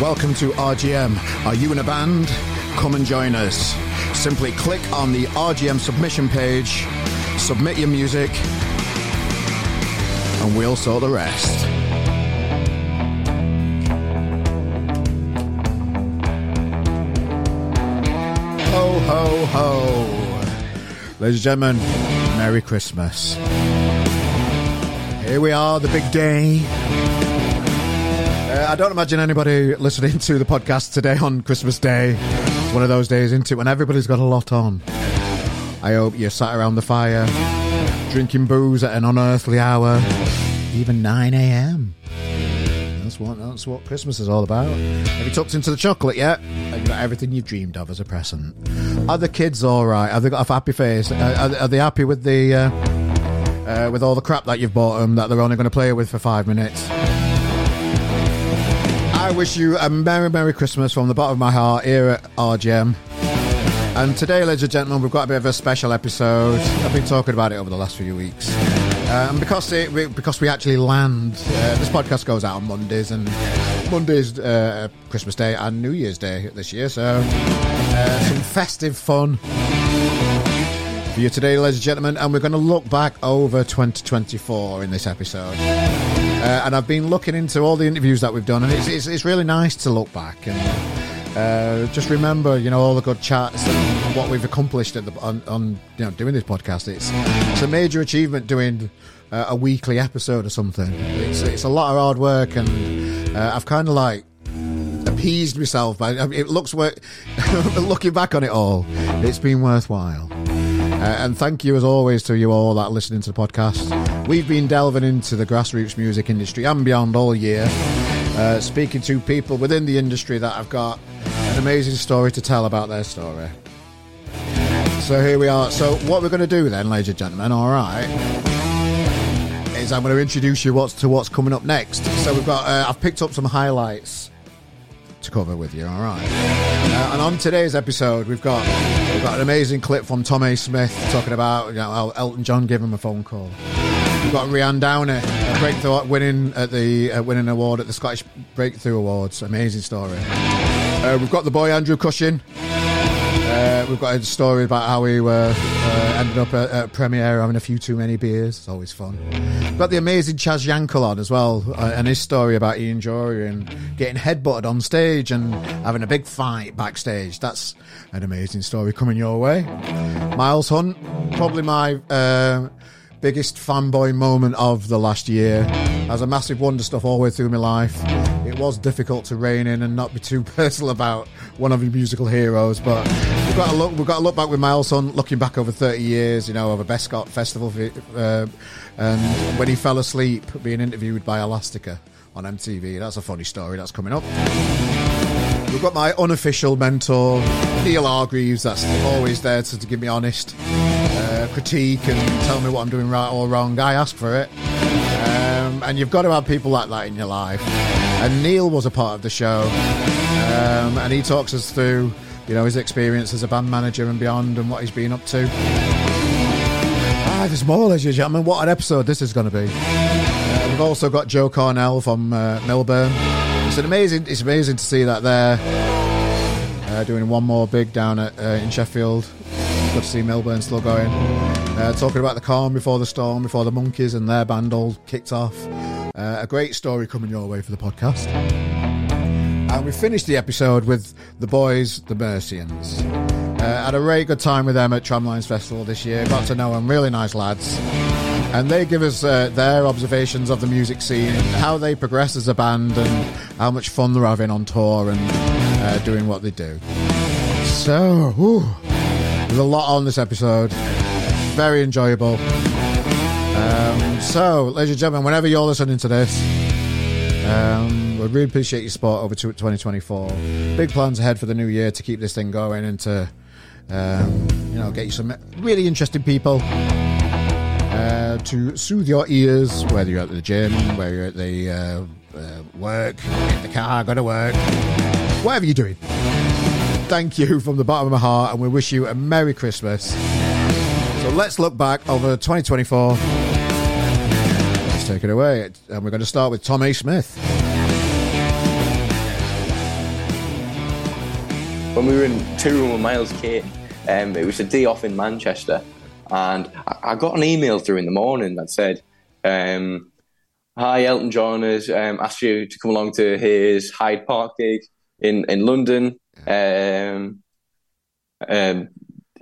Welcome to RGM. Are you in a band? Come and join us. Simply click on the RGM submission page, submit your music, and we'll sort the rest. Ho, ho, ho. Ladies and gentlemen, Merry Christmas. Here we are, the big day. Uh, I don't imagine anybody listening to the podcast today on Christmas Day. It's one of those days, isn't it, when everybody's got a lot on. I hope you're sat around the fire, drinking booze at an unearthly hour, even 9 a.m. That's what that's what Christmas is all about. Have you tucked into the chocolate yet? Have you got everything you've dreamed of as a present? Are the kids all right? Have they got a happy face? Are, are, are they happy with the uh, uh, with all the crap that you've bought them that they're only going to play with for five minutes? I wish you a merry, merry Christmas from the bottom of my heart here at RGM. And today, ladies and gentlemen, we've got a bit of a special episode. I've been talking about it over the last few weeks. Uh, and because it, we, because we actually land, uh, this podcast goes out on Mondays, and Monday's uh, Christmas Day and New Year's Day this year. So, uh, some festive fun for you today, ladies and gentlemen. And we're going to look back over 2024 in this episode. Uh, and I've been looking into all the interviews that we've done, and it's, it's, it's really nice to look back and uh, just remember, you know, all the good chats and what we've accomplished the, on, on, you know, doing this podcast. It's it's a major achievement doing uh, a weekly episode or something. It's it's a lot of hard work, and uh, I've kind of like appeased myself. But it looks work. looking back on it all, it's been worthwhile. Uh, and thank you, as always, to you all that listening to the podcast. We've been delving into the grassroots music industry and beyond all year, uh, speaking to people within the industry that have got an amazing story to tell about their story. So here we are. So what we're going to do then, ladies and gentlemen, all right, is I'm going to introduce you what's to what's coming up next. So we've got uh, I've picked up some highlights to cover with you. All right. Uh, and on today's episode, we've got we've got an amazing clip from Tom A. Smith talking about you know Elton John gave him a phone call. We've got Rianne Downey, a breakthrough winning at the uh, winning award at the Scottish Breakthrough Awards. Amazing story. Uh, we've got the boy Andrew Cushin. Uh, we've got a story about how he uh, uh, ended up at, at premiere having a few too many beers. It's always fun. We've got the amazing Chaz Jankel on as well, uh, and his story about Ian Dury and getting headbutted on stage and having a big fight backstage. That's an amazing story coming your way. Miles Hunt, probably my biggest fanboy moment of the last year. As a massive wonder stuff all the way through my life. It was difficult to rein in and not be too personal about one of your musical heroes, but we've got to look. We've got to look back with Miles Hunt, looking back over thirty years. You know, over Bescott Festival, uh, and when he fell asleep being interviewed by Elastica on MTV. That's a funny story. That's coming up. We've got my unofficial mentor, Neil Hargreaves, that's always there to, to give me honest uh, critique and tell me what I'm doing right or wrong. I ask for it. Um, and you've got to have people like that in your life. And Neil was a part of the show. Um, and he talks us through, you know, his experience as a band manager and beyond and what he's been up to. Ah, there's more, ladies and gentlemen. What an episode this is going to be. Uh, we've also got Joe Carnall from uh, Milburn. It's an amazing. It's amazing to see that there. Uh, doing one more big down at uh, in Sheffield. Good to see Milburn still going. Uh, talking about the calm before the storm, before the monkeys and their band all kicked off. Uh, a great story coming your way for the podcast. And we finished the episode with the boys, the Mercians. Uh, had a very good time with them at Tramlines Festival this year. Got to know them, really nice lads. And they give us uh, their observations of the music scene, how they progress as a band, and how much fun they're having on tour and uh, doing what they do. So, whew, there's a lot on this episode. Very enjoyable. Um, so, ladies and gentlemen, whenever you're listening to this, um, we really appreciate your support over to 2024. Big plans ahead for the new year to keep this thing going and to, um, you know, get you some really interesting people uh, to soothe your ears, whether you're at the gym, whether you're at the uh, uh, work, in the car, go to work, whatever you're doing. Thank you from the bottom of my heart, and we wish you a Merry Christmas. So let's look back over 2024. Let's take it away. And we're going to start with Tom A. Smith. when we were in two with Miles Kane. Um, it was a day off in Manchester, and I, I got an email through in the morning that said, um, "Hi, Elton John has um, asked you to come along to his Hyde Park gig in in London." Um, um,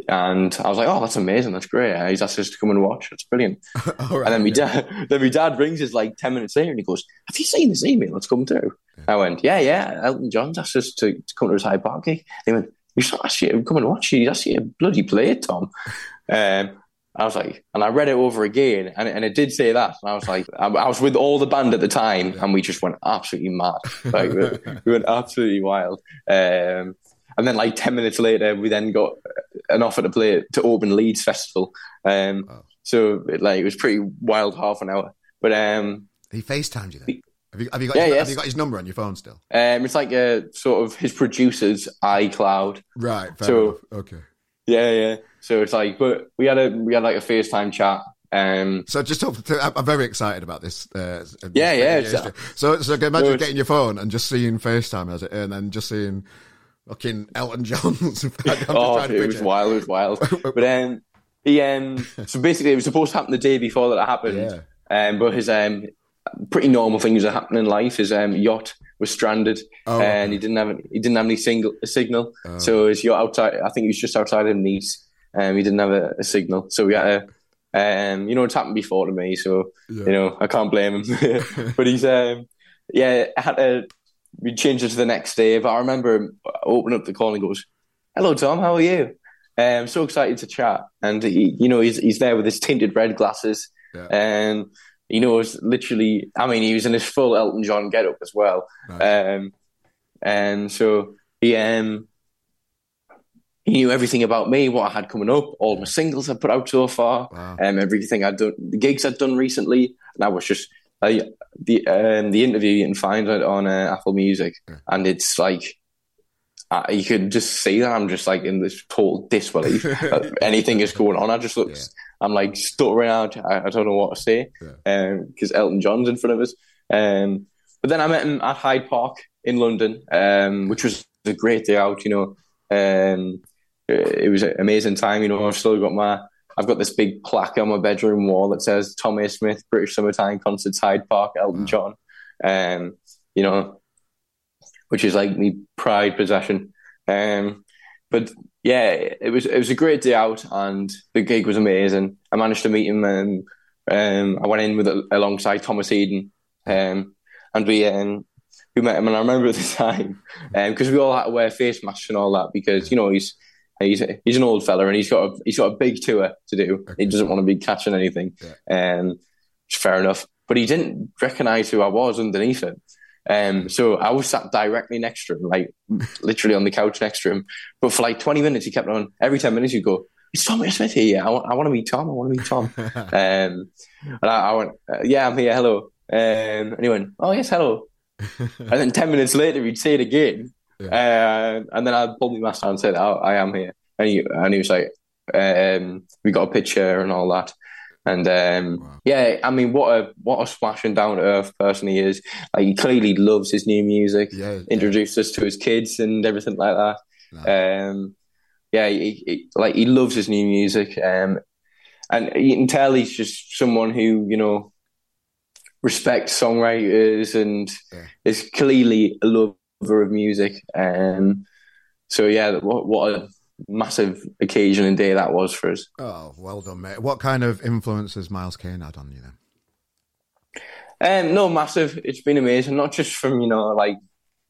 and I was like, "Oh, that's amazing! That's great! He's asked us to come and watch. That's brilliant." right, and then my dad, then my dad rings us like ten minutes later, and he goes, "Have you seen this email that's come through?" Yeah. I went, "Yeah, yeah. Elton John's asked us to, to come to his Hyde Park gig." He went, "He's not asked you to come and watch. He's asked you to bloody play it, Tom." um, I was like, and I read it over again, and, and it did say that. And I was like, I, I was with all the band at the time, and we just went absolutely mad. Like, we, we went absolutely wild. Um, and then, like ten minutes later, we then got an offer to play to open Leeds Festival. Um, oh. So, it, like, it was pretty wild half an hour. But um, he FaceTimed you then. Have you, have you got yeah, his, yes. have you got his number on your phone still? Um, it's like a sort of his producer's iCloud. Right. so enough. okay. Yeah, yeah. So it's like, but we had a we had like a FaceTime chat. Um, so just talk to, I'm very excited about this. Uh, yeah, yeah. So, so imagine no, getting your phone and just seeing FaceTime as it, and then just seeing fucking Elton John's. oh, it was wild. It was wild. but um, he um, so basically it was supposed to happen the day before that it happened. Yeah. Um, but his um, pretty normal things that happen in life. His um, yacht was stranded, oh, and he didn't have he didn't have any single signal. Oh. So his yacht outside, I think he was just outside of Nice. Um, he didn't have a, a signal, so we had to. Um, you know, it's happened before to me, so yeah. you know I can't blame him. but he's um, yeah, I had to. We changed it to the next day, but I remember him opening up the call and he goes, "Hello, Tom. How are you?" I'm um, so excited to chat, and he, you know, he's he's there with his tinted red glasses, yeah. and he knows literally. I mean, he was in his full Elton John getup as well, nice. um, and so he um, he knew everything about me, what I had coming up, all my singles I put out so far, wow. um, everything I'd done, the gigs I'd done recently, and I was just uh, the um, the interview you can find it on uh, Apple Music, yeah. and it's like uh, you could just see that I'm just like in this total disbelief. anything is going on. I just look, yeah. I'm like stuttering out. I, I, don't know what to say because yeah. um, Elton John's in front of us. Um, but then I met him at Hyde Park in London, um, which was a great day out. You know, um, it was an amazing time. You know, I've still got my, I've got this big plaque on my bedroom wall that says Tom A. Smith, British Summertime Concerts, Hyde Park, Elton John. Um, you know, which is like me pride possession. Um, but yeah, it was it was a great day out, and the gig was amazing. I managed to meet him, and um, I went in with alongside Thomas Eden, um, and we um, we met him. And I remember at the time because um, we all had to wear face masks and all that because you know he's he's he's an old fella and he's got a, he's got a big tour to do. He doesn't want to be catching anything, and um, fair enough. But he didn't recognise who I was underneath it. Um, so I was sat directly next to him, like literally on the couch next to him. But for like 20 minutes, he kept on. Every 10 minutes, he'd go, "It's Tom Smith here. I want, I want to meet Tom. I want to meet Tom." um, and I, I went, uh, "Yeah, I'm here. Hello." Um, and he went, "Oh yes, hello." and then 10 minutes later, he'd say it again. Yeah. Uh, and then I pulled my mask down and said, oh, "I am here." And he and he was like, um, "We got a picture and all that." And um, wow. yeah, I mean, what a what a splashing down to earth person he is. Like he clearly loves his new music. Yeah, introduced yeah. us to his kids and everything like that. No. Um, yeah, he, he, like he loves his new music. Um, and you can tell he's just someone who you know respects songwriters and yeah. is clearly a lover of music. Um, so yeah, what what a massive occasion and day that was for us. Oh, well done, mate. What kind of influences Miles Kane had on you then? Um, no, massive. It's been amazing. Not just from you know like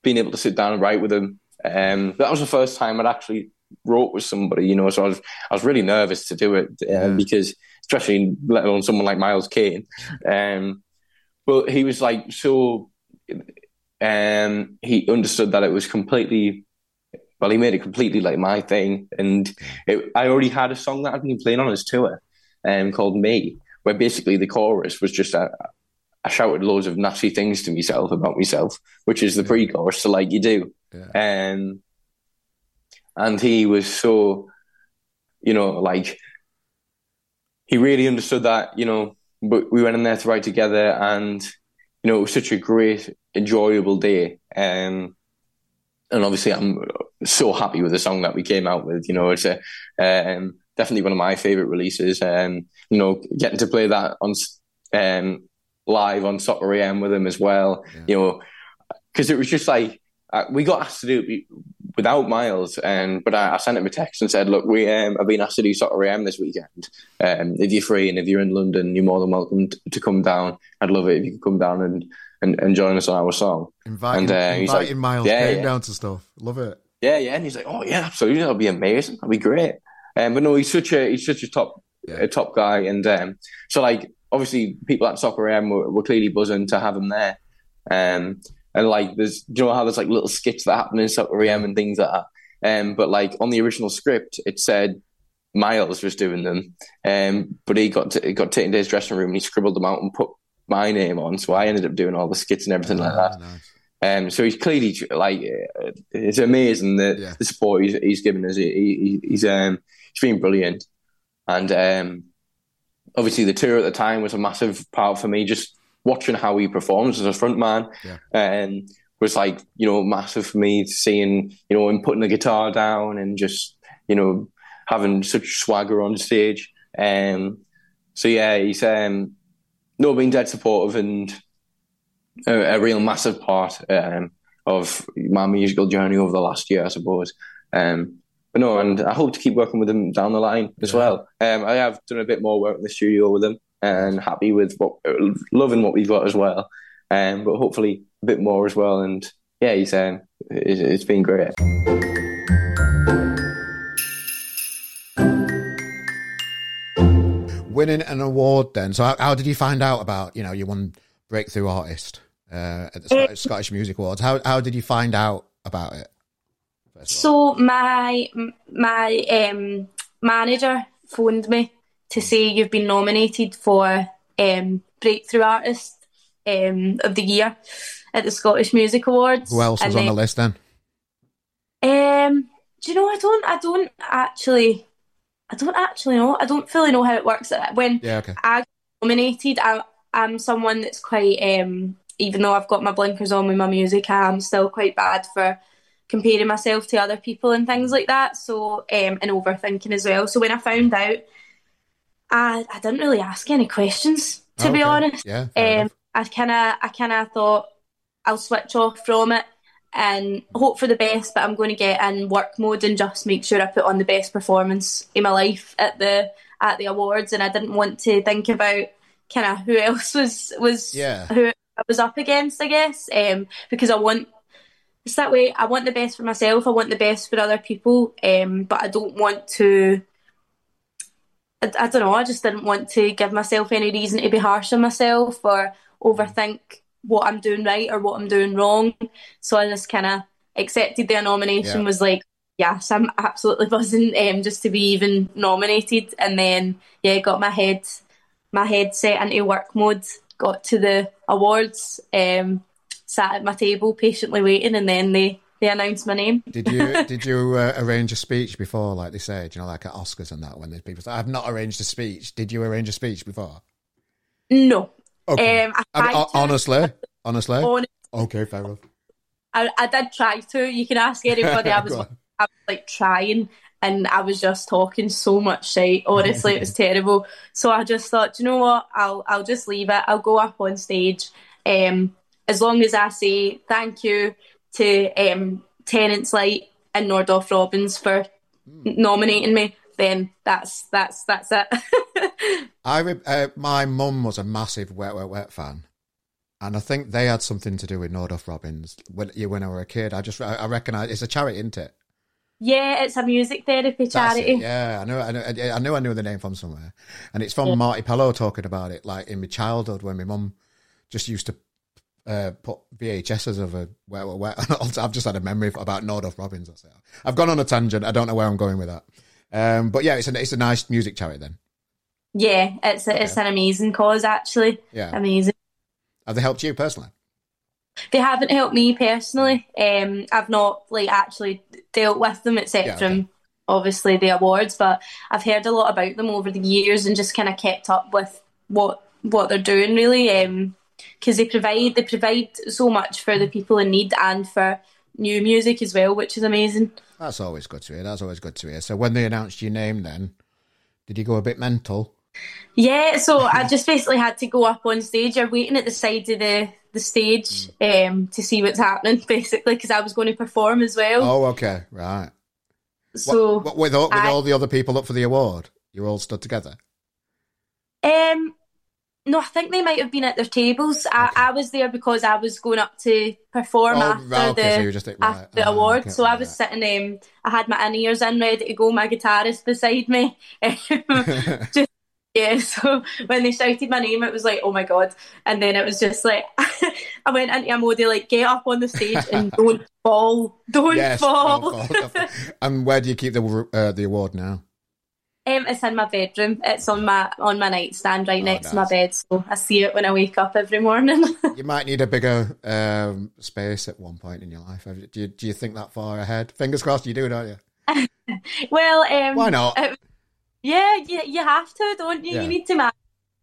being able to sit down and write with him. Um, that was the first time I'd actually wrote with somebody. You know, so I was I was really nervous to do it uh, yeah. because especially let alone someone like Miles Kane. Um, but he was like so. Um, he understood that it was completely well, he made it completely like my thing. And it, I already had a song that I'd been playing on his tour um, called Me, where basically the chorus was just a, I shouted loads of nasty things to myself about myself, which is the yeah. pre-chorus, so like you do. Yeah. Um, and he was so, you know, like he really understood that, you know, but we went in there to write together and, you know, it was such a great, enjoyable day. Um, and obviously I'm so happy with the song that we came out with. You know, it's a um, definitely one of my favorite releases. And you know, getting to play that on um, live on Soccer AM with him as well. Yeah. You know, because it was just like uh, we got asked to do it without Miles, and but I, I, sent him a text and said, "Look, we um, have been asked to do Soccer AM this weekend. Um, if you're free and if you're in London, you're more than welcome to, to come down. I'd love it if you could come down and." And, and join us on our song. Inviting, and, uh, inviting like, Miles yeah, yeah. down to stuff. Love it. Yeah, yeah. And he's like, oh yeah, absolutely. That'll be amazing. That'll be great. Um, but no, he's such a he's such a top yeah. a top guy, and um, so like obviously people at Soccer AM were, were clearly buzzing to have him there. Um, and like there's do you know how there's like little skits that happen in Soccer AM and things like that. Um, but like on the original script, it said Miles was doing them, um, but he got to, he got taken to his dressing room and he scribbled them out and put my name on. So I ended up doing all the skits and everything oh, like that. Nice. Um, so he's clearly like it's amazing the, yeah. the support he's, he's given us. He, he, he's um, he's been brilliant, and um, obviously the tour at the time was a massive part for me. Just watching how he performs as a front man, yeah. um, was like you know massive for me. Seeing you know him putting the guitar down and just you know having such swagger on stage. Um, so yeah, he's um, no being dead supportive and a, a real massive part um, of my musical journey over the last year, I suppose. Um, but no, and I hope to keep working with them down the line as yeah. well. Um, I have done a bit more work in the studio with them, and happy with what, loving what we've got as well. Um, but hopefully a bit more as well. And yeah, he's um, it's, it's been great. Winning an award, then. So, how, how did you find out about you know you won breakthrough artist? uh, at the uh, Scottish Music Awards. How how did you find out about it? So my my um, manager phoned me to say you've been nominated for um, Breakthrough Artist um, of the Year at the Scottish Music Awards. Who else was and on then, the list then? Um, do you know? I don't. I don't actually. I don't actually know. I don't fully know how it works. When yeah, okay. I nominated, I, I'm someone that's quite um, even though I've got my blinkers on with my music, I'm still quite bad for comparing myself to other people and things like that. So, um, and overthinking as well. So when I found out, I, I didn't really ask any questions to be honest. Yeah. Um, I kind of I kind of thought I'll switch off from it and hope for the best, but I'm going to get in work mode and just make sure I put on the best performance in my life at the at the awards. And I didn't want to think about kind of who else was was yeah. who I was up against, I guess, um, because I want it's that way. I want the best for myself. I want the best for other people, um, but I don't want to. I, I, don't know. I just didn't want to give myself any reason to be harsh on myself or overthink what I'm doing right or what I'm doing wrong. So I just kind of accepted their nomination. Yeah. Was like, yes, I'm absolutely buzzing um, just to be even nominated. And then yeah, got my head my head set into work mode got to the awards, um, sat at my table patiently waiting, and then they they announced my name. did you did you uh, arrange a speech before, like they said, you know, like at Oscars and that? When there's people say, "I've not arranged a speech," did you arrange a speech before? No. Okay. Um, I honestly, honestly. Honestly. Okay, fair enough. I, I did try to. You can ask anybody. I was, I was like trying, and I was just talking so much shit. Honestly, it was terrible. So I just thought, you know what? I'll I'll just leave it. I'll go up on stage. Um, as long as I say thank you to um, Tennent's Light and Nordoff Robbins for mm. nominating me, then that's that's that's it. I uh, my mum was a massive Wet Wet Wet fan, and I think they had something to do with Nordoff Robbins when you when I were a kid. I just I, I recognise it's a charity, isn't it? Yeah, it's a music therapy charity. Yeah, I know, I know, I knew, I knew the name from somewhere, and it's from yeah. Marty Pellow talking about it. Like in my childhood, when my mum just used to uh, put VHSs of a where, where, I've just had a memory about Nordoff Robbins. That's it. I've gone on a tangent. I don't know where I'm going with that. Um, but yeah, it's a it's a nice music charity then. Yeah, it's a, okay. it's an amazing cause actually. Yeah, amazing. Have they helped you personally? They haven't helped me personally. Um, I've not like actually dealt with them except yeah, okay. from obviously the awards, but I've heard a lot about them over the years and just kind of kept up with what what they're doing really. because um, they provide they provide so much for the people in need and for new music as well, which is amazing. That's always good to hear. That's always good to hear. So when they announced your name, then did you go a bit mental? Yeah, so I just basically had to go up on stage. You're waiting at the side of the the stage um, to see what's happening, basically, because I was going to perform as well. Oh, okay, right. So what, what, with all, with I, all the other people up for the award, you're all stood together. Um, no, I think they might have been at their tables. Okay. I, I was there because I was going up to perform oh, after right, okay, the so right. after the oh, award. Okay, so I was sitting. Um, I had my in ears in, ready to go. My guitarist beside me, just yeah, so when they shouted my name, it was like, oh my god! And then it was just like, I went into a mode like, get up on the stage and don't fall, don't yes, fall. fall. and where do you keep the uh, the award now? Um, it's in my bedroom. It's on my on my nightstand right oh, next nice. to my bed, so I see it when I wake up every morning. you might need a bigger um, space at one point in your life. Do you, do you think that far ahead? Fingers crossed, you do, don't you? well, um, why not? It, yeah, you, you have to, don't you? Yeah. You need to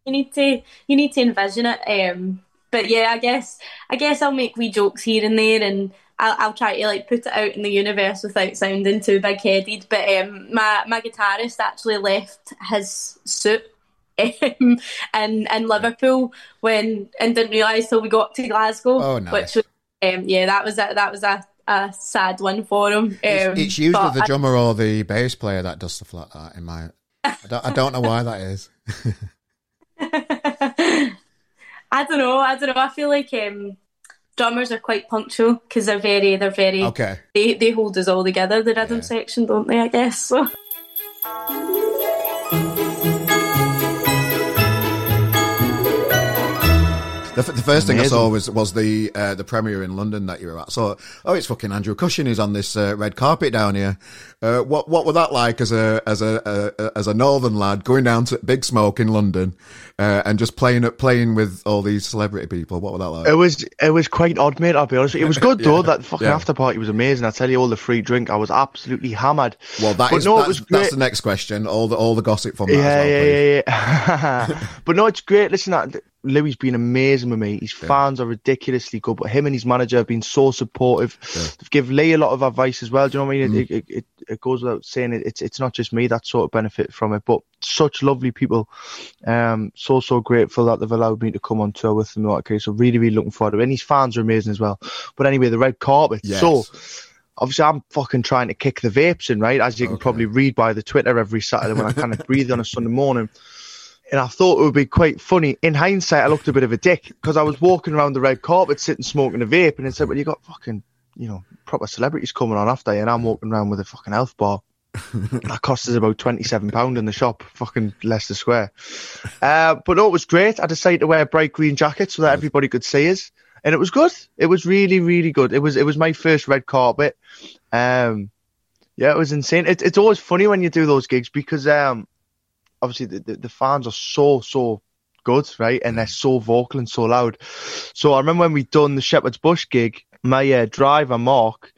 you need to you need to envision it. Um, but yeah, I guess I guess I'll make wee jokes here and there, and I'll, I'll try to like put it out in the universe without sounding too big headed. But um, my my guitarist actually left his suit um, in in Liverpool when and didn't realise till we got to Glasgow. Oh, nice. Which was, um, yeah, that was a, that was a, a sad one for him. Um, it's, it's, usually the drummer I, or the bass player that does stuff like that. In my I don't, I don't know why that is. I don't know. I don't know. I feel like um, drummers are quite punctual because they're very, they're very. Okay. They they hold us all together. The rhythm yeah. section, don't they? I guess so. The, the first thing I saw was was the uh, the premiere in London that you were at. So, oh, it's fucking Andrew Cushin who's on this uh, red carpet down here. Uh, what what was that like as a as a, a, as a northern lad going down to Big Smoke in London uh, and just playing playing with all these celebrity people? What was that like? It was it was quite odd, mate. I'll be honest. It was good yeah. though. That fucking yeah. after party was amazing. I tell you, all the free drink, I was absolutely hammered. Well, that is, no, that's, that's, the next question. All the all the gossip from that. Yeah, well, yeah, yeah, yeah. but no, it's great. Listen, that Louis been amazing with me. His yeah. fans are ridiculously good, but him and his manager have been so supportive. Yeah. They've given Lee a lot of advice as well. Do you know what I mean? Mm. It, it, it, it, goes without saying it, it's it's not just me that sort of benefit from it, but such lovely people. Um, so so grateful that they've allowed me to come on tour with them. Okay, so really really looking forward to it. And his fans are amazing as well. But anyway, the red carpet. Yes. So obviously I'm fucking trying to kick the vapes in, right? As you can probably read by the Twitter every Saturday when I kind of breathe on a Sunday morning and I thought it would be quite funny. In hindsight, I looked a bit of a dick because I was walking around the red carpet, sitting smoking a vape, and it said, "Well, you got fucking, you know, proper celebrities coming on after you," and I'm walking around with a fucking health bar. that cost us about twenty-seven pound in the shop, fucking Leicester Square. Uh, but no, it was great. I decided to wear a bright green jacket so that everybody could see us, and it was good. It was really, really good. It was, it was my first red carpet. Um, yeah, it was insane. It, it's always funny when you do those gigs because um, obviously the, the, the fans are so so good, right? And they're so vocal and so loud. So I remember when we done the Shepherd's Bush gig, my uh, driver Mark,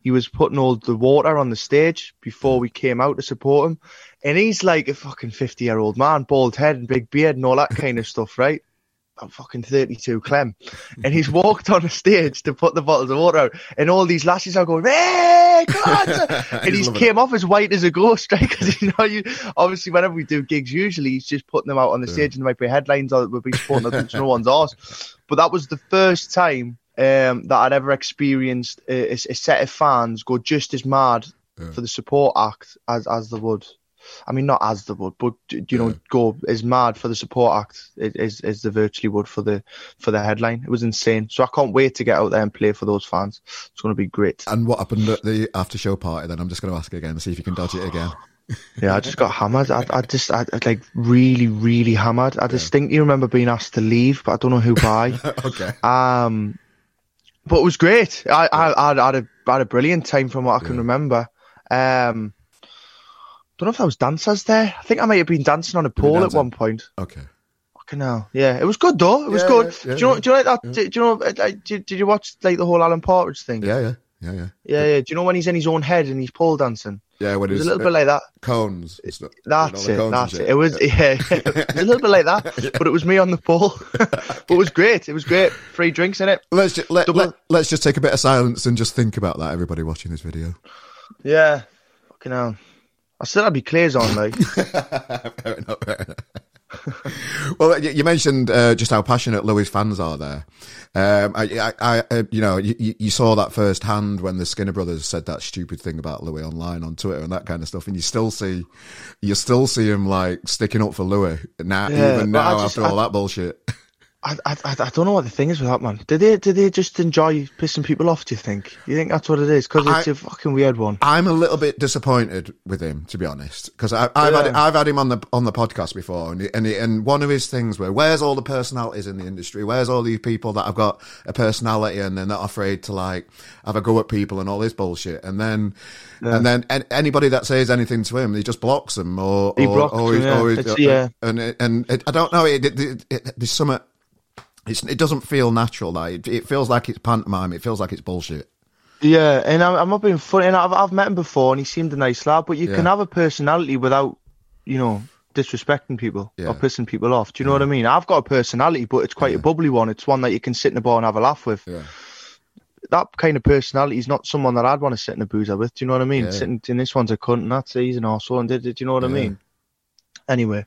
he was putting all the water on the stage before we came out to support him, and he's like a fucking fifty year old man, bald head and big beard and all that kind of stuff, right? I'm fucking 32 Clem. And he's walked on the stage to put the bottles of water out. And all these lasses are going, hey, and he's came it. off as white as a ghost, right? Because, you know, you, obviously, whenever we do gigs, usually he's just putting them out on the yeah. stage and there might be headlines or we'll be supporting them, no one's asked. But that was the first time um, that I'd ever experienced a, a, set of fans go just as mad yeah. for the support act as, as they would I mean, not as the would, but you yeah. know, go as mad for the support act as as the virtually would for the for the headline. It was insane. So I can't wait to get out there and play for those fans. It's going to be great. And what happened at the after show party? Then I'm just going to ask again to see if you can dodge it again. yeah, I just got hammered. I, I just, I, like really, really hammered. I distinctly remember being asked to leave, but I don't know who by. okay. Um, but it was great. I, I, I, had a, I had a brilliant time from what I can yeah. remember. Um, don't know if I was dancers there. I think I might have been dancing on a pole at one point. Okay. Fucking hell. Yeah, it was good though. It was yeah, good. Yeah, do, you know, do you know like that? Do, do, you know? Like, did, did you watch like the whole Alan Partridge thing? Yeah, yeah, yeah, yeah. Yeah, yeah. Do you know when he's in his own head and he's pole dancing? Yeah, when It was it's a little uh, bit like that. cones. and stuff, That's and it. all the cones That's and it. shit. It was yeah, it was a little bit like that, but it was me on the pole. but it was great. It was great. Free drinks in it. Let's just, let, Double- let, let's just take a bit of silence and just think about that. Everybody watching this video. Yeah. Fucking hell. I still had my clears on, like. fair enough. Fair enough. well, you mentioned uh, just how passionate Louis fans are there. Um, I, I, I, uh, you know, you, you you saw that firsthand when the Skinner brothers said that stupid thing about Louis online on Twitter and that kind of stuff, and you still see, you still see him like sticking up for Louis now, Yeah, even now just- after all that bullshit. I, I, I don't know what the thing is with that man. Do they do they just enjoy pissing people off? Do you think? You think that's what it is? Because it's I- a fucking weird one. I'm a little bit disappointed with him, to be honest, because I've had I've had him on the on the podcast before, and he- and he- and one of his things were, where's all the personalities in the industry? Where's all these people that have got a personality and they're not afraid to like have a go at people and all this bullshit? And then and then an- anybody that says anything to him, he just blocks them or He or, blocks or, them, yeah. or- yeah. and it- and it, I don't know. It, it, it, it, there's some. It's, it doesn't feel natural. Like it, it feels like it's pantomime. It feels like it's bullshit. Yeah, and I'm, I'm not being funny. And I've I've met him before, and he seemed a nice lad. But you Yeah. can have a personality without, you know, disrespecting people Yeah. or pissing people off. Do you know what I mean? I've got a personality, but it's quite a bubbly one. It's one that you can sit in a bar and have a laugh with. Yeah. That kind of personality is not someone that I'd want to sit in a boozer with. Do you know what I mean? Yeah. Sitting in this one's a cunt, and that's he's an arsehole. And do, do you know what I mean? Anyway,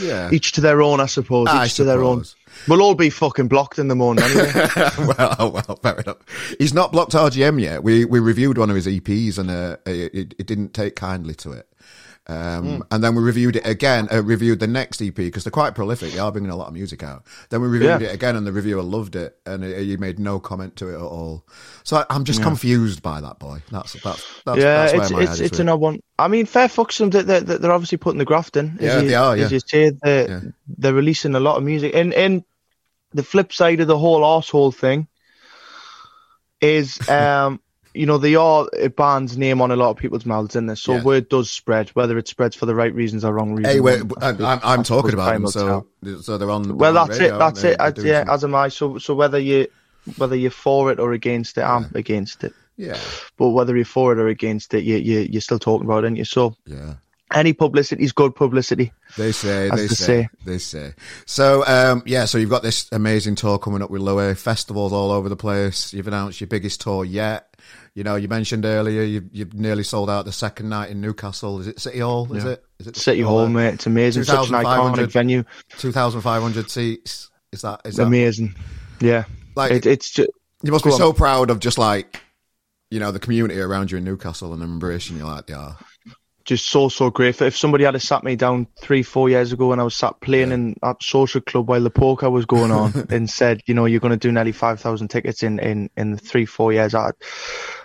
Yeah. each to their own, I suppose. Each I to their own. We'll all be fucking blocked in the morning anyway. well, oh, well, fair enough. He's not blocked RGM yet. We we reviewed one of his EPs and uh, it, it didn't take kindly to it. Um, And then we reviewed it again. Uh, reviewed the next EP because they're quite prolific. They are bringing a lot of music out. Then we reviewed Yeah. it again, and the reviewer loved it, and he made no comment to it at all. So I, I'm just confused by that boy. That's that's that's, yeah, that's it's it's it's an odd one. I mean, fair fucks them. They're, they're, they're obviously putting the graft in. as Yeah, you, they are, As yeah. you say, they're, Yeah. they're releasing a lot of music. And and the flip side of the whole arsehole thing is, um, you know, they are a band's name on a lot of people's mouths, in there. So Yeah. word does spread, whether it spreads for the right reasons or wrong reasons. Hey, wait, I'm, I'm, I'm talking about them, so so they're on. Well, they're on that's radio, it. That's it. I, yeah, some- as am I. So so whether you whether you're for it or against it, I'm against it. yeah, But whether you're for it or against it, you you you're still talking about it, aren't you? So yeah. any publicity is good publicity. They say, they say, say. they say. So, um, yeah, so you've got this amazing tour coming up with Louis, festivals all over the place. You've announced your biggest tour yet. You know, you mentioned earlier you, you've nearly sold out the second night in Newcastle. Is it City Hall? Is Yeah. it? Is it City Hall, mate. It's amazing. Such an iconic venue. 2,500 seats. Is that, is that, Amazing. Yeah. like, It, it's just, you must be on. so proud of just like, you know, the community around you in Newcastle and embracing you like they are. Just so so grateful. If somebody had sat me down three four years ago when I was sat playing in that social club while the poker was going on and said, you know, you're going to do nearly five thousand tickets in in in three four years, I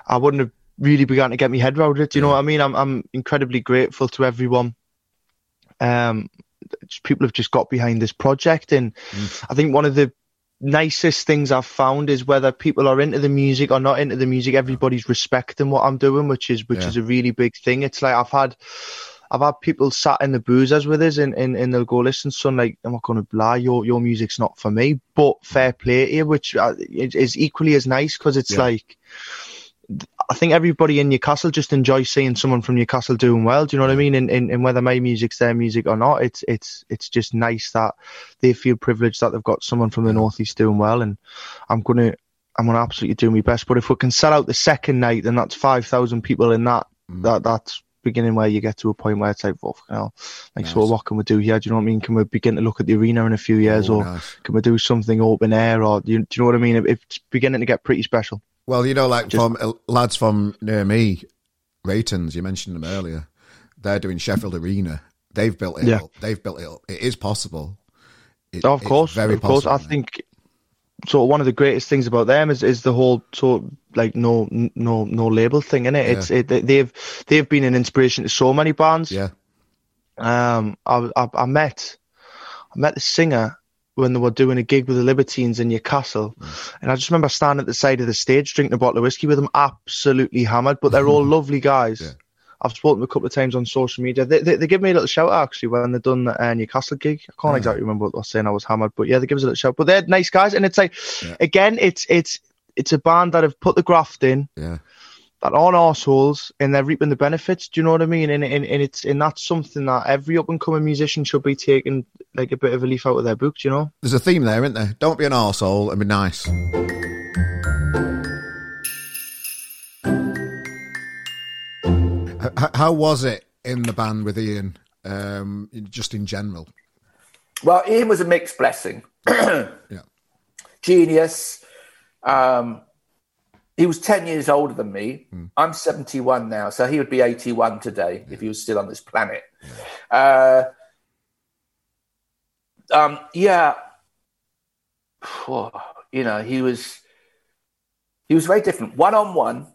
I wouldn't have really begun to get my head around it. Do you know what I mean? I'm I'm incredibly grateful to everyone. Um, just- people have just got behind this project, and I think one of the nicest things I've found is whether people are into the music or not into the music, everybody's respecting what I'm doing, which is which Yeah. is a really big thing. It's like I've had I've had people sat in the boozers with us and, and, and they'll go, listen, son, like I'm not gonna lie, your your music's not for me, but fair play to you, which uh, is is equally as nice because it's Yeah. like I think everybody in Newcastle just enjoys seeing someone from Newcastle doing well. Do you know what I mean? And, and, and whether my music's their music or not, it's it's it's just nice that they feel privileged that they've got someone from the northeast doing well. And I'm gonna I'm gonna absolutely do my best. But if we can sell out the second night, then that's five thousand people in that Mm. that that's beginning where you get to a point where it's like, well, fucking hell, like, so what can we do here? Do you know what I mean? Can we begin to look at the arena in a few years, Oh, or nice. can we do something open air, or do you, do you know what I mean? It- It's beginning to get pretty special. Well, you know, like Just- from uh, lads from near me, Reytons, you mentioned them earlier. They're doing Sheffield Arena. They've built it Yeah. up. They've built it up. It is possible. It- Oh, of course, very of course. I think so. One of the greatest things about them is is the whole sort of like no no no label thing in it. It's it, they've they've been an inspiration to so many bands. Yeah. Um, I, I I met I met the singer when they were doing a gig with the Libertines in Newcastle, Mm. and I just remember standing at the side of the stage drinking a bottle of whiskey with them, absolutely hammered. But they're all lovely guys. Yeah. I've spoken them a couple of times on social media. They, they, they give me a little shout out actually when they've done the uh, Newcastle gig. I can't Ah. exactly remember what they were saying. I was hammered, but yeah, they give us a little shout. But they're nice guys, and it's like Yeah. again, it's it's it's a band that have put the graft in. Yeah. That aren't assholes and they're reaping the benefits. Do you know what I mean? And, and, and it's and that's something that every up and coming musician should be taking like a bit of a leaf out of their book. you know? There's a theme there, isn't there? Don't be an arsehole and be nice. How, how was it in the band with Ian, um, just in general? Well, Ian was a mixed blessing. yeah. Genius. Um, he was 10 years older than me. Mm. I'm 71 now, so he would be 81 today yeah. if he was still on this planet. Yeah. Uh, um, yeah. You know, he was he was very different. One on one,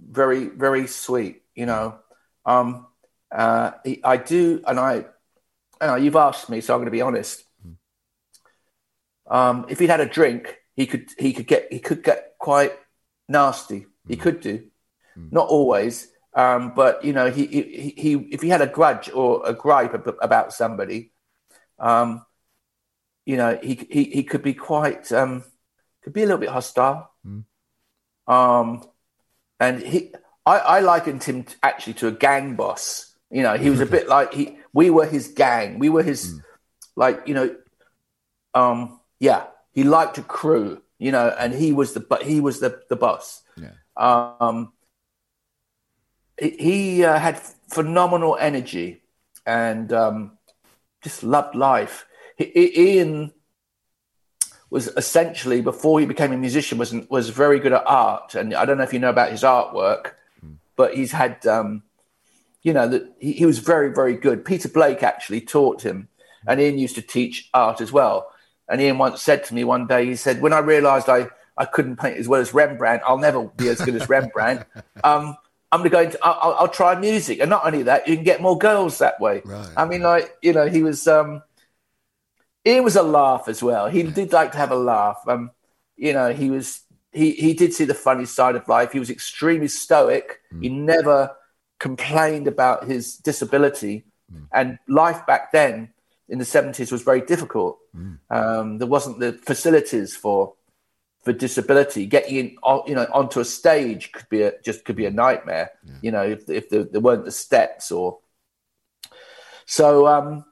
very very sweet. You know, um, uh, he, I do, and I, know, you've asked me, so I'm going to be honest. Mm. Um, if he'd had a drink, he could he could get he could get quite nasty. He mm. could do, mm. not always, um, but you know, he, he, he if he had a grudge or a gripe about somebody, um, you know, he he he could be quite um, could be a little bit hostile. Mm. Um, and he, I, I likened him to, actually to a gang boss. You know, he was a bit like he. We were his gang. We were his, mm. like you know, um, yeah. He liked a crew you know, and he was the but he was the the boss. Yeah. Um, he uh, had phenomenal energy and um, just loved life. He, Ian was essentially before he became a musician was was very good at art, and I don't know if you know about his artwork, mm. but he's had. Um, you know that he, he was very very good. Peter Blake actually taught him, and Ian used to teach art as well. And Ian once said to me one day, he said, when I realised I, I couldn't paint as well as Rembrandt, I'll never be as good as Rembrandt. Um, I'm going to go into, I'll, I'll, try music. And not only that, you can get more girls that way. Right. I mean, like, you know, he was, um, Ian was a laugh as well. He did like to have a laugh. Um, you know, he was, he, he did see the funny side of life. He was extremely stoic. Mm. He never complained about his disability. Mm. And life back then in the 70s was very difficult. Mm. Um, there wasn't the facilities for for disability. Getting in, you know, onto a stage could be a, just could be a nightmare. Yeah. You know, if if there, there, weren't the steps or so. Um,